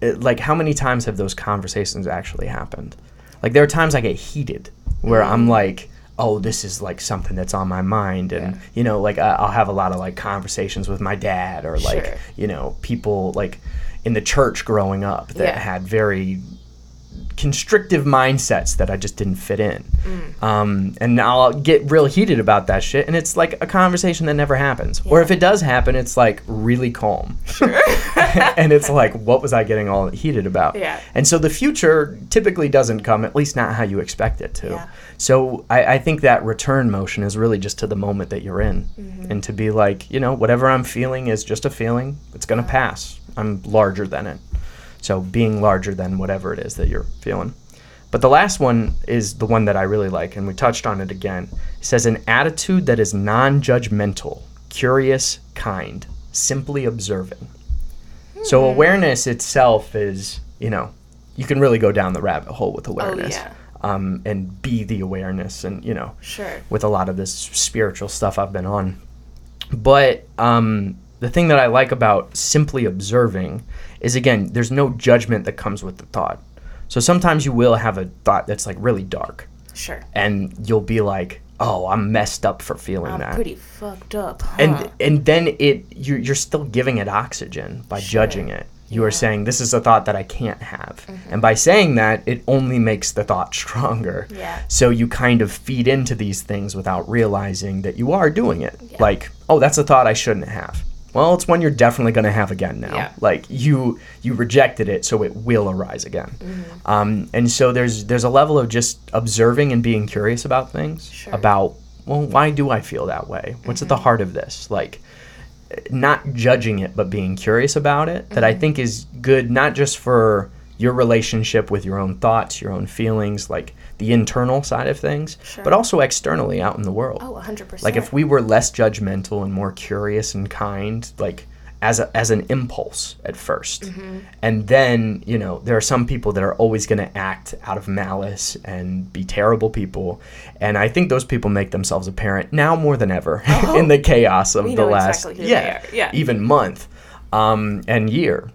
it- like how many times have those conversations actually happened? Like there are times I get heated where Mm-hmm. I'm like. Oh, this is like something that's on my mind, and Yeah. you know, like I- I'll have a lot of like conversations with my dad, or like Sure. you know, people like in the church growing up that Yeah. had very constrictive mindsets that I just didn't fit in. Mm. Um, and I'll get real heated about that shit, and it's like a conversation that never happens. Or if it does happen, it's like really calm. and it's like, what was I getting all heated about? Yeah. And so the future typically doesn't come, at least not how you expect it to. Yeah. So I, I think that return motion is really just to the moment that you're in. Mm-hmm. And to be like, you know, whatever I'm feeling is just a feeling. It's going to pass. I'm larger than it. So being larger than whatever it is that you're feeling. But the last one is the one that I really like, and we touched on it again. It says, an attitude that is non judgmental, curious, kind, simply observing. So awareness itself is, you know, you can really go down the rabbit hole with awareness. yeah. Um, and be the awareness and, you know, Sure. with a lot of this spiritual stuff I've been on. But um, the thing that I like about simply observing is again, there's no judgment that comes with the thought. So sometimes you will have a thought that's like really dark, Sure. and you'll be like, "Oh, I'm messed up for feeling I'm that." pretty fucked up. Huh? and and then it you're, you're still giving it oxygen by judging it you are saying this is a thought that i can't have mm-hmm. and by saying that it only makes the thought stronger Yeah. so you kind of feed into these things without realizing that you are doing it like oh that's a thought i shouldn't have well it's one you're definitely going to have again now Yeah. like you you rejected it so it will arise again Mm-hmm. um, and so there's there's a level of just observing and being curious about things Sure. about well why do i feel that way what's at the Mm-hmm. heart of this like not judging it but being curious about it that i Mm-hmm. think is good not just for your relationship with your own thoughts your own feelings like the internal side of things Sure. but also externally out in the world oh, 100%. like if we were less judgmental and more curious and kind like as, a, as an impulse at 1st Mm-hmm. and then you know there are some people that are always going to act out of malice and be terrible people and i think those people make themselves apparent now more than ever in the chaos of Oh. We the last exactly yeah. Yeah. even month um, and year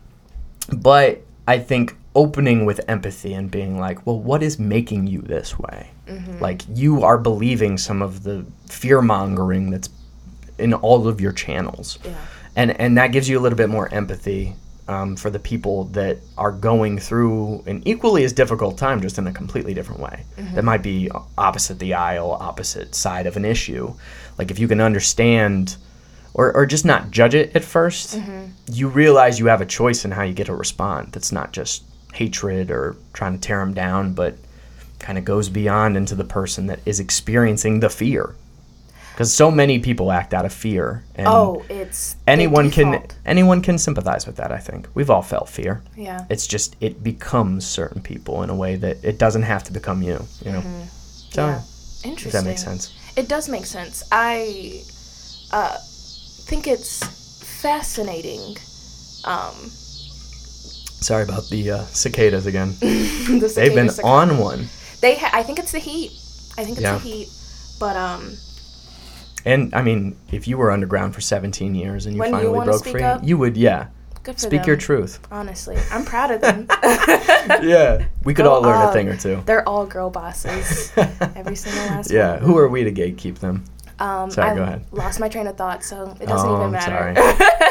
but I think opening with empathy and being like, well, what is making you this way? Mm-hmm. Like you are believing some of the fear mongering that's in all of your channels, Yeah. and and that gives you a little bit more empathy um, for the people that are going through an equally as difficult time, just in a completely different way. Mm-hmm. That might be opposite the aisle, opposite side of an issue. Like if you can understand. Or, or just not judge it at 1st Mm-hmm. you realize you have a choice in how you get to respond. That's not just hatred or trying to tear them down, but kind of goes beyond into the person that is experiencing the fear. Because so many people act out of fear, and oh, it's anyone can anyone can sympathize with that. I think we've all felt fear. Yeah. It's just it becomes certain people in a way that it doesn't have to become you. You know. Mm-hmm. yeah. if Interesting. that makes sense. It does make sense. I uh, think it's fascinating. Um, Sorry about the uh, cicadas again. the They've been cicadas on one. They, ha- I think it's the heat. I think it's Yeah. the heat. But um, And I mean, if you were underground for 17 years and you you finally wanna broke free, up, you would, yeah, good for speak them. your truth. Honestly, I'm proud of them. Yeah, we could Go all learn a thing or two. They're all girl bosses. Every single last Yeah, one. who are we to gatekeep them? Um, Sorry, I go ahead. lost my train of thought, so it doesn't Oh, even I'm matter. sorry.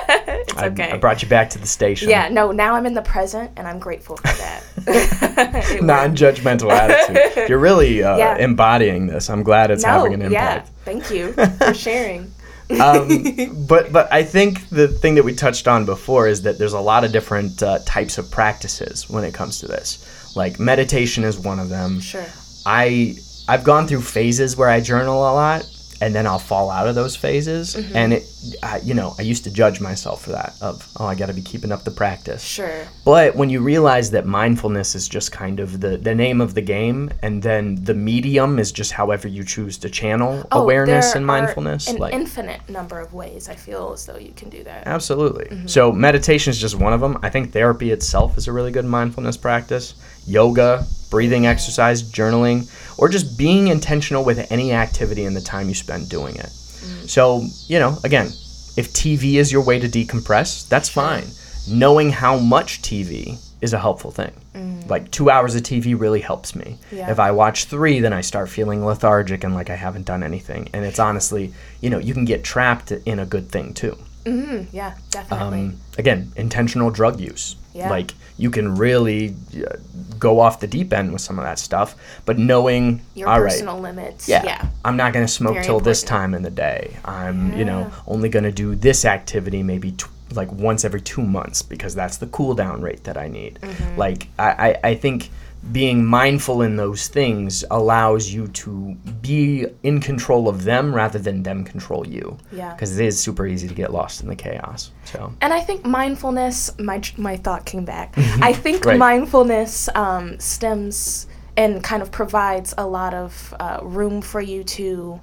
It's I, okay. I brought you back to the station. yeah, no, now I'm in the present, and I'm grateful for that. Non-judgmental attitude. You're really uh, Yeah. embodying this. I'm glad it's no, having an impact. yeah, thank you for sharing. um, but but I think the thing that we touched on before is that there's a lot of different uh, types of practices when it comes to this. Like meditation is one of them. Sure. I I've gone through phases where I journal a lot and then I'll fall out of those phases Mm-hmm. and it I, you know, I used to judge myself for that of, oh, I got to be keeping up the practice. Sure. But when you realize that mindfulness is just kind of the, the name of the game, and then the medium is just however you choose to channel Oh, awareness and are mindfulness, An like infinite number of ways I feel as though you can do that. absolutely. Mm-hmm. So meditation is just one of them. I think therapy itself is a really good mindfulness practice. Yoga, breathing exercise, journaling, or just being intentional with any activity and the time you spend doing it. Mm. So, you know, again, if TV is your way to decompress, that's fine. Knowing how much TV is a helpful thing. Like two hours of TV really helps me. Yeah. If I watch three, then I start feeling lethargic and like I haven't done anything. And it's honestly, you know, you can get trapped in a good thing too. Mm, yeah, definitely. Um, again, intentional drug use. Yeah. Like you can really uh, go off the deep end with some of that stuff, but knowing Your all right, personal limits. yeah, Yeah. I'm not going to smoke Very till this time in the day. I'm, you know, only going to do this activity maybe tw- like once every two months because that's the cool down rate that I need. Mm-hmm. Like I, I, I think being mindful in those things allows you to be in control of them rather than them control you. Yeah. Because it is super easy to get lost in the chaos. So. And I think mindfulness, my my thought came back. I think Right. mindfulness um, stems and kind of provides a lot of uh, room for you to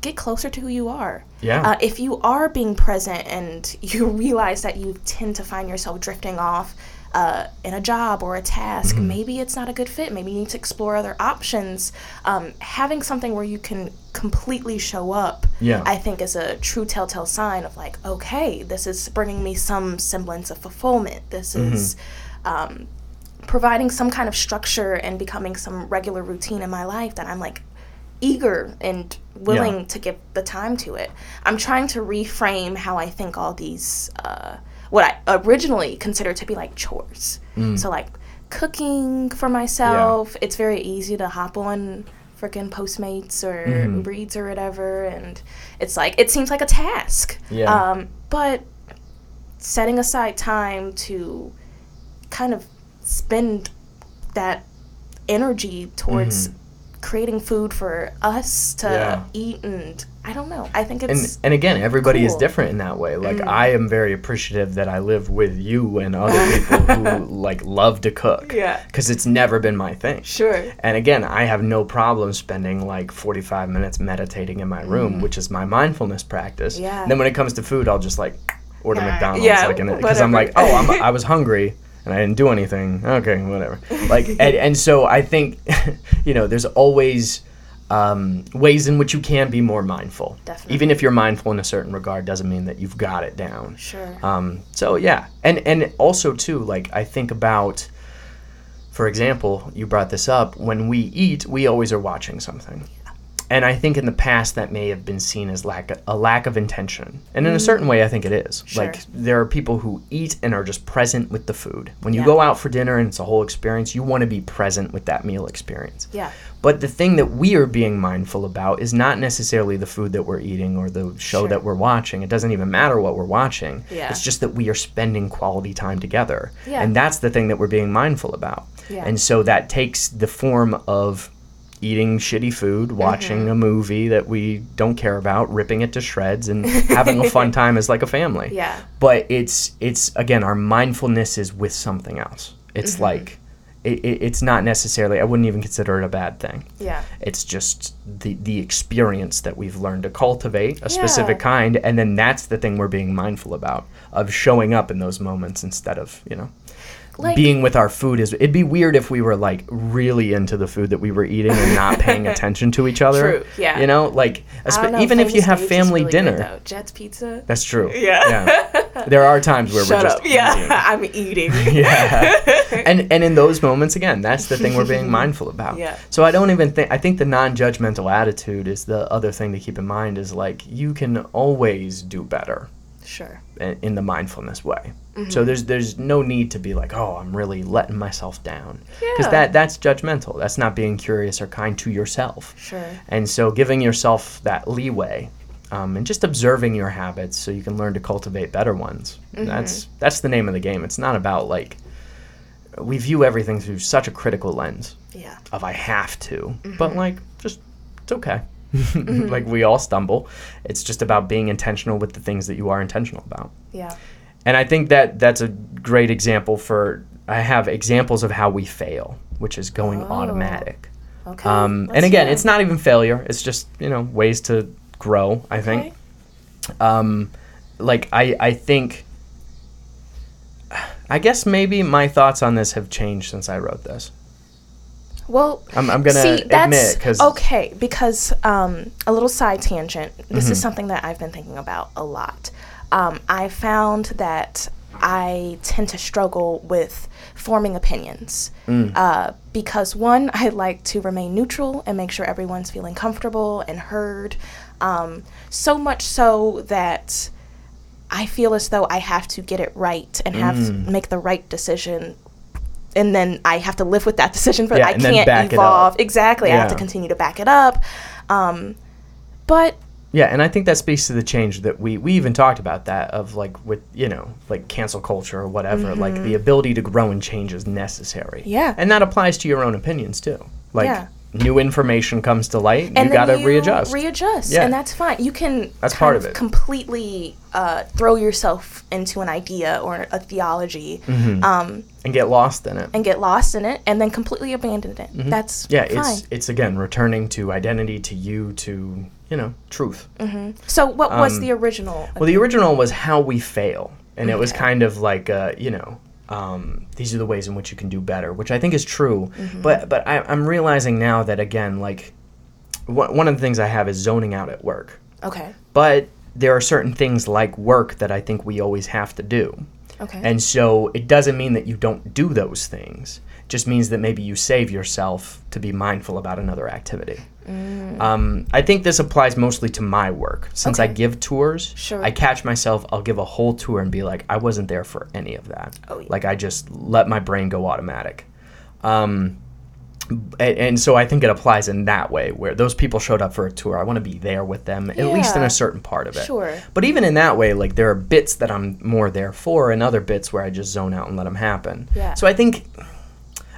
get closer to who you are. Yeah. Uh, if you are being present and you realize that you tend to find yourself drifting off uh, in a job or a task, Mm-hmm. maybe it's not a good fit. Maybe you need to explore other options. Um, having something where you can completely show up, Yeah. I think, is a true telltale sign of like, okay, this is bringing me some semblance of fulfillment. This Mm-hmm. is. Um, providing some kind of structure and becoming some regular routine in my life that I'm like eager and willing Yeah. to give the time to it. I'm trying to reframe how I think all these uh, what I originally considered to be like chores. Mm. So like cooking for myself, it's very easy to hop on freaking Postmates or Mm-hmm. Uber Eats or whatever, and it's like it seems like a task. Yeah. Um, but setting aside time to kind of spend that energy towards creating food for us to Mm-hmm. Yeah. eat and I don't know. I think it's and again, everybody is cool. Mm. different in that way. Like I am very appreciative that I live with you and other people who like love to cook. Yeah. Because it's never been my thing. sure. And again, I have no problem spending like 45 minutes meditating in my room, which is my mindfulness practice. Mm. Yeah. And then when it comes to food, I'll just like order Yeah. McDonald's. Yeah, like, because I'm like, oh, I'm, I was hungry and I didn't do anything. Okay, whatever. Like, and, and so I think, you know, there's always um, ways in which you can be more mindful. Definitely. Even if you're mindful in a certain regard, doesn't mean that you've got it down. Sure. Um, so yeah, and and also too, like I think about, for example, you brought this up. When we eat, we always are watching something, and I think in the past that may have been seen as lack a lack of intention, and in a certain way, I think it is. Mm. Sure. Like there are people who eat and are just present with the food. When you Yeah. go out for dinner and it's a whole experience, you want to be present with that meal experience. yeah. But the thing that we are being mindful about is not necessarily the food that we're eating or the show Sure. that we're watching. It doesn't even matter what we're watching. Yeah. It's just that we are spending quality time together. Yeah. And that's the thing that we're being mindful about. Yeah. And so that takes the form of eating shitty food, watching Mm-hmm. a movie that we don't care about, ripping it to shreds and having a fun time as like a family. Yeah. But it's it's again our mindfulness is with something else. It's Mm-hmm. like it, it, it's not necessarily I wouldn't even consider it a bad thing. Yeah. It's just the the experience that we've learned to cultivate a specific kind, and then that's the thing we're being mindful about of showing up in those moments instead of you know Like being with our food. Is it'd be weird if we were like really into the food that we were eating and not paying attention to each other. True, yeah. You know, like know, even if you have family really dinner. though. Jet's Pizza. That's true. Yeah. There are times where Shut we're just up. Yeah. eating. I'm eating. yeah and and in those moments again that's the thing we're being mindful about Yeah. so i don't even think i think the non-judgmental attitude is the other thing to keep in mind is like you can always do better Sure. in, in the mindfulness way Mm-hmm. so there's there's no need to be like oh i'm really letting myself down because Yeah. that that's judgmental that's not being curious or kind to yourself Sure. and so giving yourself that leeway um, and just observing your habits so you can learn to cultivate better ones. Mm-hmm. That's that's the name of the game. It's not about like we view everything through such a critical lens Yeah. of I have to, Mm-hmm. but like just it's okay. like we all stumble. It's just about being intentional with the things that you are intentional about. Yeah. And I think that that's a great example for I have examples of how we fail, which is going Oh. automatic. Okay. Um, and again, it's not even failure. It's just you know ways to grow. I think. Okay. Um, like I I think. I guess maybe my thoughts on this have changed since I wrote this. Well, I'm, I'm gonna see, that's admit because okay because um, a little side tangent. This Mm-hmm. is something that I've been thinking about a lot. Um, I found that I tend to struggle with forming opinions Mm. uh, because one, I like to remain neutral and make sure everyone's feeling comfortable and heard. Um, so much so that I feel as though I have to get it right and have Mm. to make the right decision. And then I have to live with that decision for Yeah, I can't back it up. evolve. Exactly. I have to continue to back it up. Um, but Yeah, and I think that speaks to the change that we we even talked about that of like with you know like cancel culture or whatever. Like the ability to grow and change is necessary. Mm-hmm. Yeah. and that applies to your own opinions too. Like Yeah. new information comes to light, and you got to readjust. Readjust, Yeah. and that's fine. You can That's part of it. completely uh, throw yourself into an idea or a theology, Mm-hmm. um, and get lost in it. and get lost in it, and then completely abandon it. That's Mm-hmm. yeah, fine. it's it's again returning to identity, to you, to you know truth. so, what was um, the original? Well, the original was how we fail, and it was kind of like uh, you know. Um, these are the ways in which you can do better, which I think is true. Mm-hmm. But but I, I'm realizing now that again, like one one of the things I have is zoning out at work. okay, But there are certain things like work that I think we always have to do. okay, And so it doesn't mean that you don't do those things. It just means that maybe you save yourself to be mindful about another activity. Mm. Um, I think this applies mostly to my work. Since I give tours, Sure. I catch myself, I'll give a whole tour and be like, I wasn't there for any of that. Oh, yeah. Like, I just let my brain go automatic. Um, and, and so I think it applies in that way where those people showed up for a tour. I want to be there with them, at least in a certain part of it. Sure. But even in that way, like there are bits that I'm more there for, and other bits where I just zone out and let them happen. Yeah. So I think,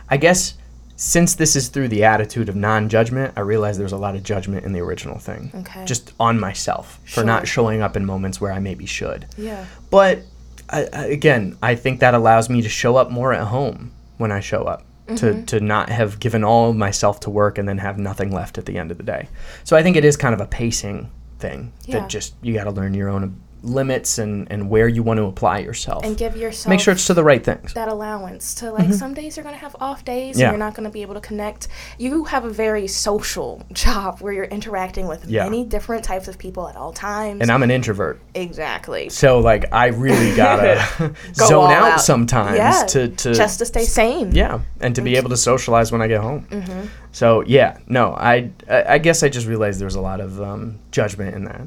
I guess, since this is through the attitude of non-judgment, I realize there's a lot of judgment in the original thing. Okay. Just on myself for not showing up in moments where I maybe should. yeah, But I, I, again, I think that allows me to show up more at home when I show up. Mm-hmm. To, to not have given all of myself to work and then have nothing left at the end of the day. So I think it is kind of a pacing thing Yeah. that just you got to learn your own limits and, and where you want to apply yourself. and give yourself Make sure it's to the right things. that allowance to like some days you're gonna have off days Mm-hmm. Yeah. and you're not gonna be able to connect you have a very social job where you're interacting with Yeah. many different types of people at all times And I'm an introvert. exactly So like I really gotta Go zone out, out. sometimes yeah to, to just to stay sane yeah, and to be able to socialize when I get home. Mm-hmm. So yeah, no, I I I guess I just realized there's a lot of um, judgment in that.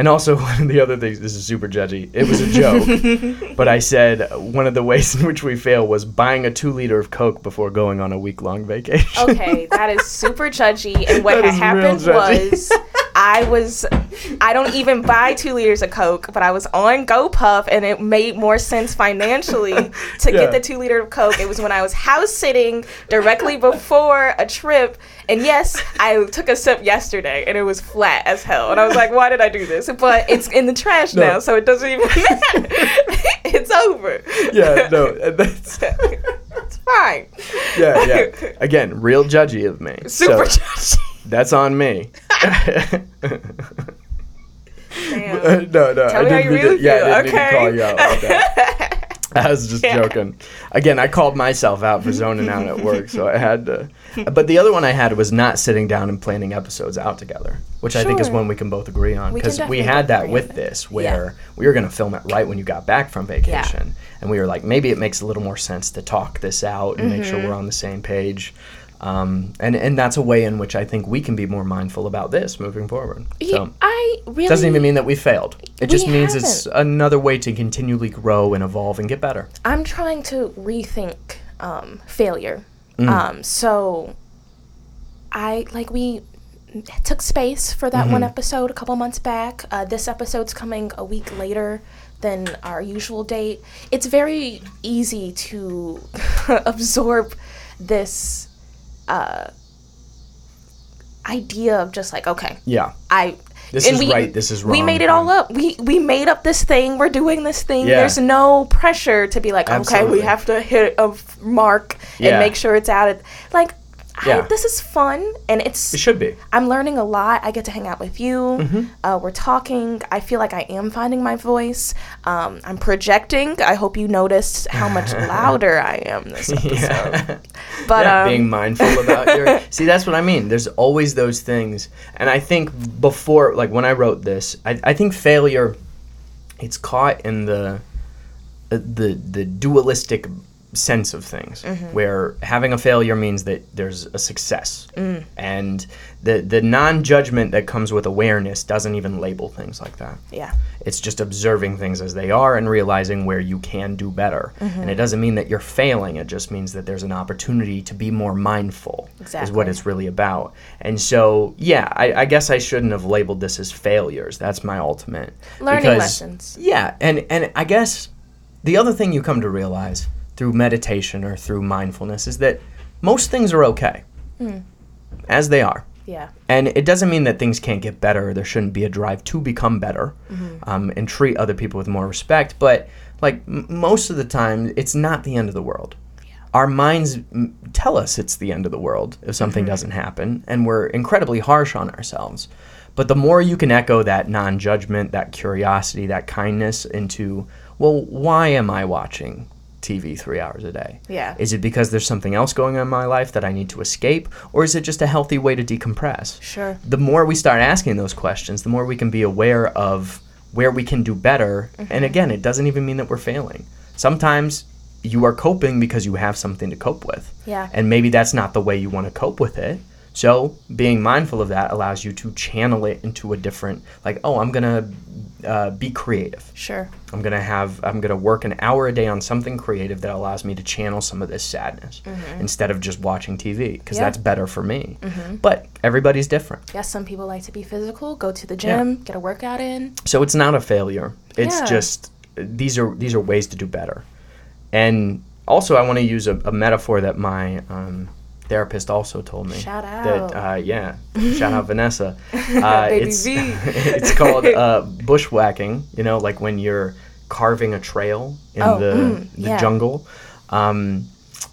And also one of the other things, this is super judgy. It was a joke, but I said one of the ways in which we fail was buying a two liter of Coke before going on a week long vacation. okay that is super judgy and what That had is real happened was i was i don't even buy two liters of coke but i was on gopuff and it made more sense financially to Yeah. get the two liter of coke it was when i was house sitting directly before a trip and yes i took a sip yesterday and it was flat as hell and i was like why did i do this but it's in the trash No. now so it doesn't even matter it's over yeah, no, and that's it's fine yeah, yeah. Again, real judgy of me. super So judgy that's on me. Damn. no, no. Tell I didn't you mean to- really yeah, I didn't okay? to call you out. I was just Yeah. joking. Again, I called myself out for zoning out at work, so I had to. But the other one I had was not sitting down and planning episodes out together, which I think is one we can both agree on because we, definitely had that with this where we were going to film it right when you got back from vacation, and we were like, maybe it makes a little more sense to talk this out and make Mm-hmm. sure we're on the same page. Um, and and that's a way in which I think we can be more mindful about this moving forward. Yeah, So. I really Doesn't even mean that we failed. It We just means it's another way to continually grow and evolve and get better. I'm trying to rethink um, failure. Mm. Um, so I like we took space for that Mm-hmm. one episode a couple months back. Uh, this episode's coming a week later than our usual date. It's very easy to absorb this. Uh, idea of just like, okay, Yeah. I. This is right, this is We made it all up. We we made up this thing. We're doing this thing. Yeah. There's no pressure to be like, okay, Absolutely. we have to hit a mark Yeah. and make sure it's added. Like, Yeah. this is fun, and it's It should be. I'm learning a lot. I get to hang out with you. Mm-hmm. Uh, we're talking. I feel like I am finding my voice. Um, I'm projecting. I hope you noticed how much louder I am this episode. Yeah. But yeah, um, being mindful about your see that's what i mean there's always those things and i think before like when i wrote this i, I think failure it's caught in the uh, the the dualistic sense of things Mm-hmm. where having a failure means that there's a success Mm. and the the non-judgment that comes with awareness doesn't even label things like that yeah, it's just observing things as they are and realizing where you can do better. Mm-hmm. And it doesn't mean that you're failing. It just means that there's an opportunity to be more mindful. Is what it's really about. And so, yeah, I, I guess I shouldn't have labeled this as failures. That's my ultimate Learning lessons. Yeah, and and I guess the other thing you come to realize through meditation or through mindfulness is that most things are okay Hmm. as they are. yeah, And it doesn't mean that things can't get better. There shouldn't be a drive to become better um, and treat other people with more respect. But like m- most of the time, it's not the end of the world. Our minds m- tell us it's the end of the world if something doesn't happen, and we're incredibly harsh on ourselves. But the more you can echo that non judgment, that curiosity, that kindness into, well, why am I watching TV three hours a day? Yeah. Is it because there's something else going on in my life that I need to escape? Or is it just a healthy way to decompress? Sure. The more we start asking those questions, the more we can be aware of where we can do better. Mm-hmm. And again, it doesn't even mean that we're failing. Sometimes you are coping because you have something to cope with. Yeah. And maybe that's not the way you want to cope with it. So being mindful of that allows you to channel it into a different, like, oh, I'm going to uh, be creative. sure, I'm gonna have I'm gonna work an hour a day on something creative that allows me to channel some of this sadness instead of just watching TV because Mm-hmm. Yeah. Mm-hmm. that's better for me. But everybody's different, yes. Some people like to be physical. Go to the gym, get a workout in. so it's not a failure. It's Yeah. just these are these are ways to do better. And also, I want to use a, a metaphor that my um, therapist also told me. Shout That out. uh, yeah, shout out Vanessa. Uh, it's, it's called uh, bushwhacking. You know, like when you're carving a trail in Oh, the, mm, the yeah. jungle. Um,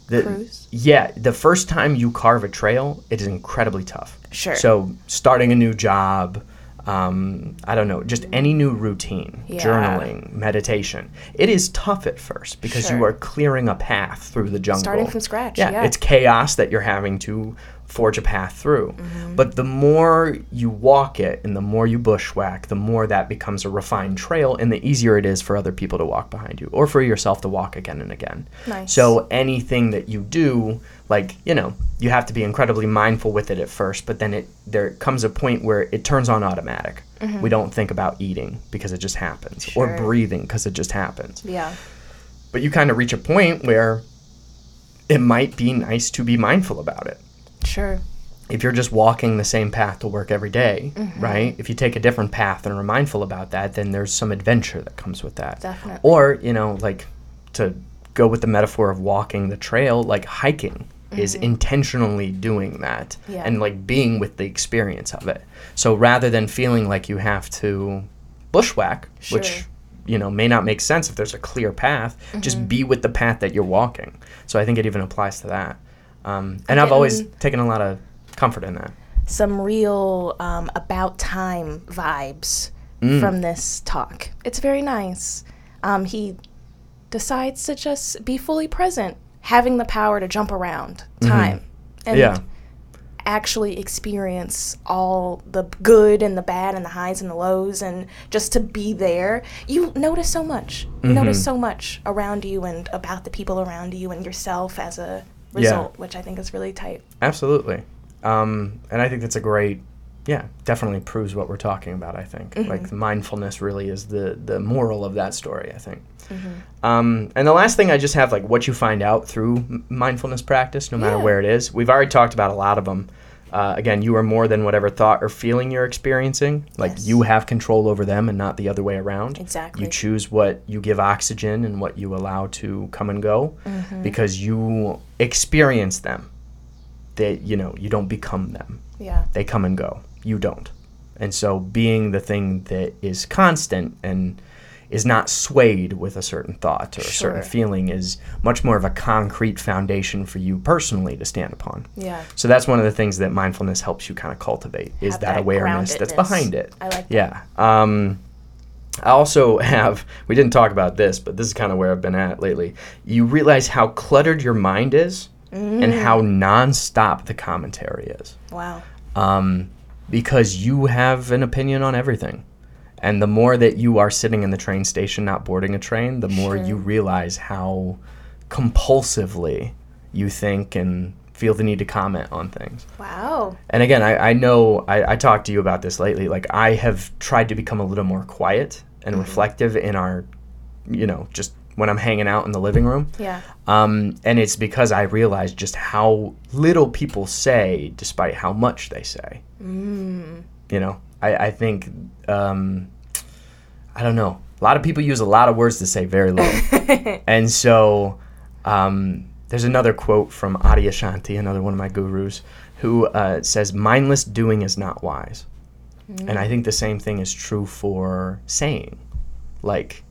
the, Cruise? Yeah, the first time you carve a trail, it is incredibly tough. Sure. So starting a new job, um, I don't know, just any new routine, Yeah. journaling, meditation, it is tough at first because you are clearing a path through the jungle. Starting from scratch, Yeah, yeah. it's chaos that you're having to forge a path through. Mm-hmm. But the more you walk it and the more you bushwhack, the more that becomes a refined trail and the easier it is for other people to walk behind you or for yourself to walk again and again. Nice. So anything that you do, like, you know, you have to be incredibly mindful with it at first, but then it there comes a point where it turns on automatic. We don't think about eating because it just happens or Mm-hmm. Breathing because it just happens. Yeah, But you kind of reach a point where it might be nice to be mindful about it sure. if you're just walking the same path to work every day, Mm-hmm. right? If you take a different path and are mindful about that, then there's some adventure that comes with that. Definitely. Or, you know, like to go with the metaphor of walking the trail, like hiking is intentionally doing that Mm-hmm. Yeah. and like being with the experience of it. So rather than feeling like you have to bushwhack, which you know may not make sense if there's a clear path, Mm-hmm. just be with the path that you're walking. So I think it even applies to that. Um, and I've always taken a lot of comfort in that. Some real um, about time vibes Mm. from this talk. It's very nice. Um, he decides to just be fully present, having the power to jump around time and Mm-hmm. yeah. actually experience all the good and the bad and the highs and the lows and just to be there. You notice so much. You Mm-hmm. notice so much around you and about the people around you and yourself as a result, which I think is really tight. Absolutely. Um, and I think that's a great, yeah, definitely proves what we're talking about. I think Mm-hmm. like mindfulness really is the the moral of that story. I think. Mm-hmm. Um, and the last thing I just have like what you find out through m- mindfulness practice, no matter Yeah. where it is. We've already talked about a lot of them. Uh, again, you are more than whatever thought or feeling you're experiencing. Like Yes. you have control over them and not the other way around. Exactly. You choose what you give oxygen and what you allow to come and go Mm-hmm. because you experience them they you know you don't become them Yeah. they come and go you don't and so being the thing that is constant and is not swayed with a certain thought or a certain feeling is much more of a concrete foundation for you personally to stand upon Yeah. so that's one of the things that mindfulness helps you kind of cultivate is that, that awareness that's behind it I like that. yeah um, I also have, we didn't talk about this, but this is kind of where I've been at lately. You realize how cluttered your mind is and how Mm. nonstop the commentary is. Wow. Um, because you have an opinion on everything. And the more that you are sitting in the train station, not boarding a train, the more Sure. you realize how compulsively you think and feel the need to comment on things. Wow. And again, I, I know I, I talked to you about this lately. Like I have tried to become a little more quiet and reflective in our, you know, just when I'm hanging out in the living room. Yeah. Um, and it's because I realized just how little people say, despite how much they say. Mm. You know, I, I think, um, I don't know. A lot of people use a lot of words to say very little. and so um, there's another quote from Adyashanti, another one of my gurus, who uh, says, mindless doing is not wise. And I think the same thing is true for saying. Like,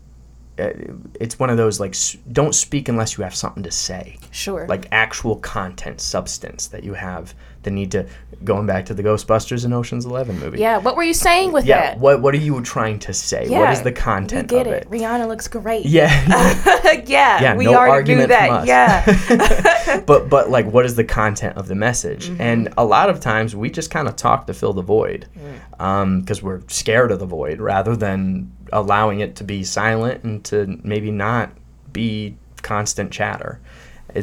uh, it's one of those, like, don't speak unless you have something to say. Sure. Like, actual content, substance that you have the need to, going back to the Ghostbusters and Ocean's Eleven movie. yeah. What were you saying with Yeah, that? what, what are you trying to say? yeah. What is the content We get of it. it? Rihanna looks great. Yeah. yeah. yeah, we no already knew that. Yeah. but but like what is the content of the message Mm-hmm. and a lot of times we just kind of talk to fill the void Mm. because we're scared of the void rather than allowing it to be silent and to maybe not be constant chatter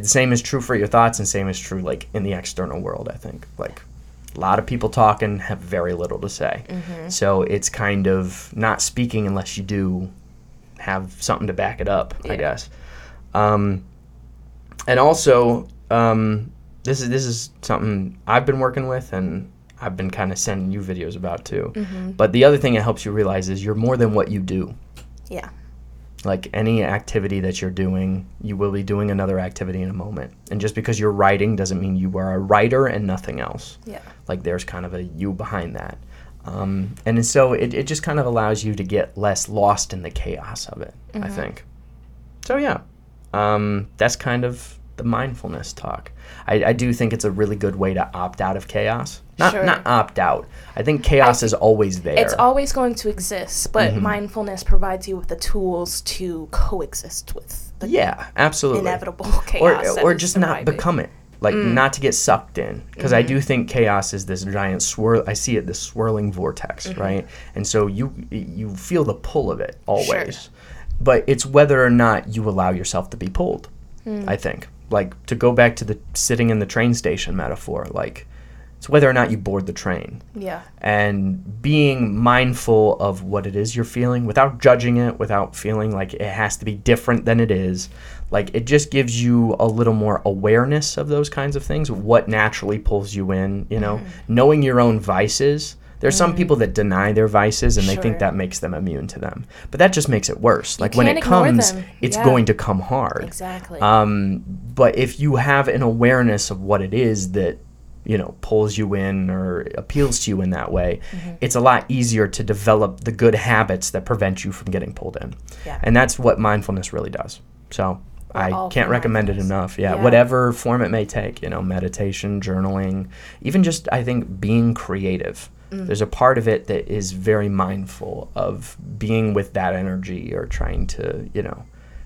The same is true for your thoughts and same is true like in the external world i think like a lot of people talking have very little to say Mm-hmm. so it's kind of not speaking unless you do have something to back it up i guess um, and also um, this is this is something I've been working with and I've been kind of sending you videos about too. Mm-hmm. But the other thing it helps you realize is you're more than what you do. yeah. Like any activity that you're doing, you will be doing another activity in a moment. And just because you're writing doesn't mean you are a writer and nothing else. Yeah. Like there's kind of a you behind that. Um, and so it, it just kind of allows you to get less lost in the chaos of it, I think. So yeah, um, that's kind of the mindfulness talk. I, I do think it's a really good way to opt out of chaos. Not Sure. not opt out. I think chaos is always there. It's always going to exist, but Mm-hmm. mindfulness provides you with the tools to coexist with the yeah, absolutely. inevitable Or chaos. or is just not become it. Like Mm. not to get sucked in, because I Mm-hmm. do think chaos is this giant swirl. I see it this swirling vortex, Mm-hmm. right? And so you you feel the pull of it always, but it's whether or not you allow yourself to be pulled. Mm. I think, like to go back to the sitting in the train station metaphor, like it's whether or not you board the train Yeah. and being mindful of what it is you're feeling without judging it, without feeling like it has to be different than it is. Like it just gives you a little more awareness of those kinds of things, what naturally pulls you in, you know, Mm-hmm. knowing your own vices. There's some people that deny their vices and they think that makes them immune to them. But that just makes it worse. Like when it comes, them. it's Yeah. going to come hard. Exactly. Um, but if you have an awareness of what it is that you know pulls you in or appeals to you in that way, Mm-hmm. it's a lot easier to develop the good habits that prevent you from getting pulled in. Yeah. And that's what mindfulness really does. So I can't recommend it enough. Yeah, Yeah. whatever form it may take, you know, meditation, journaling, even just I think being creative. Mm. There's a part of it that is very mindful of being with that energy or trying to, you know,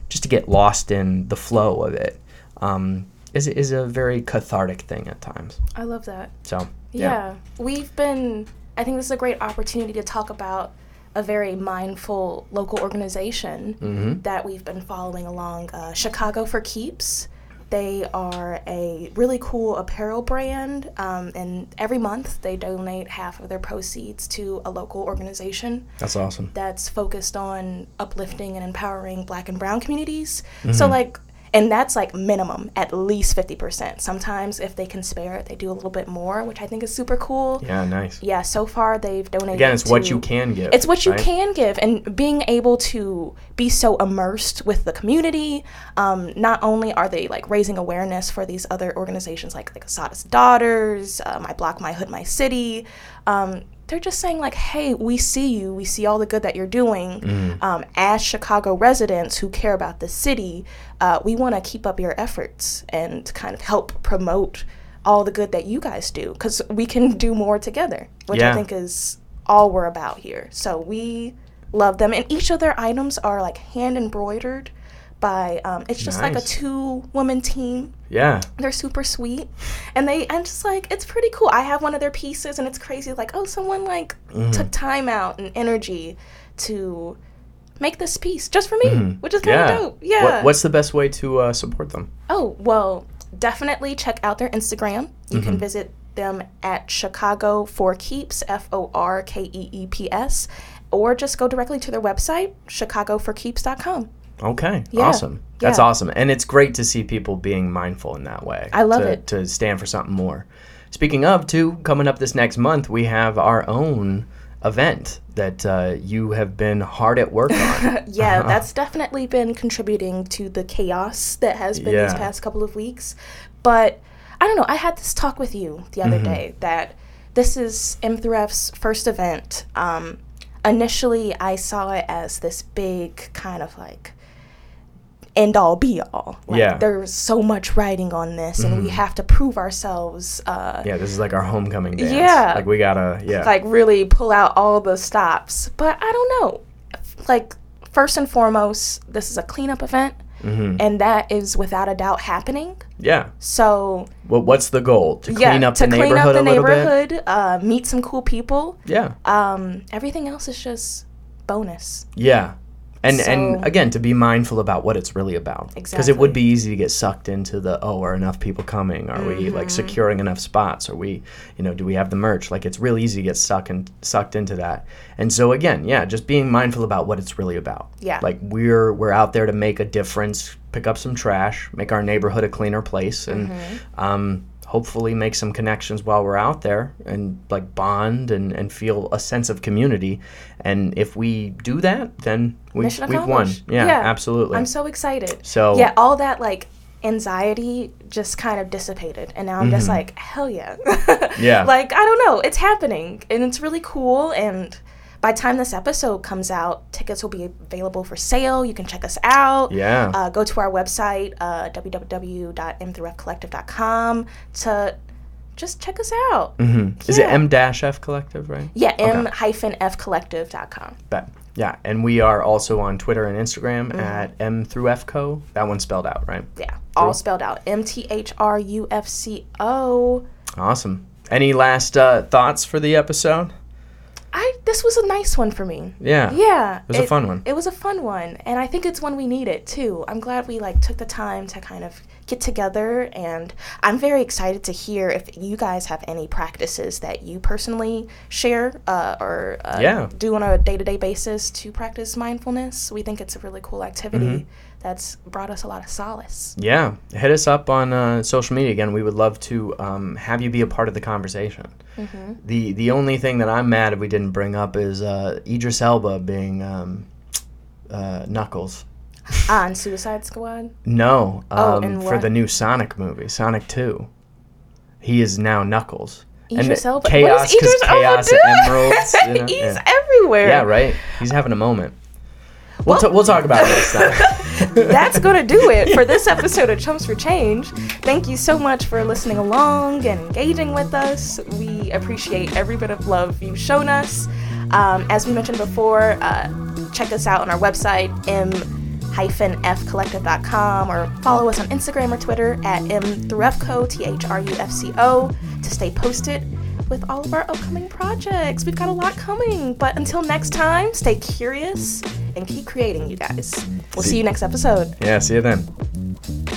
just to get lost in the flow of it. Um, is is a very cathartic thing at times. I love that. So Yeah. We've been, I think this is a great opportunity to talk about a very mindful local organization Mm-hmm. that we've been following along uh, Chicago for Keeps. They are a really cool apparel brand, um, and every month they donate half of their proceeds to a local organization that's awesome. that's focused on uplifting and empowering black and brown communities. Mm-hmm. So like and that's like minimum at least 50% sometimes if they can spare it they do a little bit more which i think is super cool Yeah, nice. yeah so far they've donated Again, it's what you can give. it's what you right? can give and being able to be so immersed with the community um, not only are they like raising awareness for these other organizations like like Assata's Daughters uh, my block my hood my city um, they're just saying like hey we see you. We see all the good that you're doing. Mm-hmm. um, as chicago residents who care about the city uh, we want to keep up your efforts and kind of help promote all the good that you guys do because we can do more together which i think is all we're about here. So we love them, and each of their items are like hand embroidered by. Um, it's just like a two woman team. Yeah. They're super sweet, and they. I'm just like it's pretty cool. I have one of their pieces, and it's crazy. Like oh, someone like Mm-hmm. took time out and energy to make this piece just for me, which is kind of Mm-hmm. Yeah. dope. Yeah. What, what's the best way to uh, support them? Oh, well, definitely check out their Instagram. You can visit them at Chicago for Keeps, F O R K E E P S, or just go directly to their website, chicagoforkeeps.com. Okay. Yeah, Awesome. That's yeah. awesome. And it's great to see people being mindful in that way. I love to, it. To stand for something more. Speaking of, too, coming up this next month, we have our own event that uh, you have been hard at work on. Yeah, that's definitely been contributing to the chaos that has been these past couple of weeks. But I don't know, I had this talk with you the other day that this is M through F's first event. Um, initially, I saw it as this big kind of like end all be all. Like, Yeah. There's so much writing on this, and we have to prove ourselves. Uh, yeah, this is like our homecoming dance. Yeah. Like we gotta, yeah. like really pull out all the stops. But I don't know. Like first and foremost, this is a cleanup event, Mm-hmm. and that is without a doubt happening. yeah. So Well, what's the goal? To yeah, clean up to the clean neighborhood up the a little bit? neighborhood, uh, meet some cool people. Yeah. Um, everything else is just bonus. Yeah. And and again, to be mindful about what it's really about. Because it would be easy to get sucked into the oh, are enough people coming? Are we Mm-hmm. like securing enough spots? Are we, you know, do we have the merch? Like it's real easy to get sucked and sucked into that. And so again, yeah, just being mindful about what it's really about. Yeah. Like we're we're out there to make a difference, pick up some trash, make our neighborhood a cleaner place, and Mm-hmm. um, hopefully make some connections while we're out there and like bond and, and feel a sense of community. And if we do that, then we, we've won. Yeah, Yeah. absolutely. I'm so excited. So- yeah, all that like anxiety just kind of dissipated, and now I'm just like, hell yeah. Mm-hmm. Yeah. like I don't know, it's happening, and it's really cool. And by the time this episode comes out, tickets will be available for sale. You can check us out. Yeah. Uh, go to our website, uh, www.m3fcollective.com to just check us out. Mhm. Is it yeah. M dash F Collective, right? Yeah, m-fcollective.com. Bet. Yeah, and we are also on Twitter and Instagram Mm-hmm. at M through F Co. That one's spelled out, right? Yeah, all spelled out. M T H R U F C O. Awesome. Any last uh, thoughts for the episode? I this was a nice one for me. Yeah. Yeah, It was a fun one. It was a fun one, and I think it's one we needed too. I'm glad we like took the time to kind of get together, and I'm very excited to hear if you guys have any practices that you personally share uh, or uh, Yeah. do on a day-to-day basis to practice mindfulness. We think it's a really cool activity Mm-hmm. that's brought us a lot of solace. Yeah, hit us up on uh, social media again. We would love to um, have you be a part of the conversation. Mm-hmm. The the only thing that I'm mad if we didn't bring up is uh, Idris Elba being um, uh, Knuckles. On Suicide Squad. No, Oh, um, and for what? the new Sonic movie, Sonic Two. He is now Knuckles. Idris and Elba. chaos, what Elba chaos emeralds. you know? He's yeah. everywhere. Yeah, right. He's having a moment. We'll, ta- we'll talk about it next time. That's going to do it for this episode of Chumps for Change. Thank you so much for listening along and engaging with us. We appreciate every bit of love you've shown us. Um, as we mentioned before, uh, check us out on our website, m-fcollective.com, or follow us on Instagram or Twitter at m through fco, T-H-R-U-F-C-O, to stay posted with all of our upcoming projects. We've got a lot coming. But until next time, stay curious and keep creating, you guys. We'll see you next episode. yeah, see you then.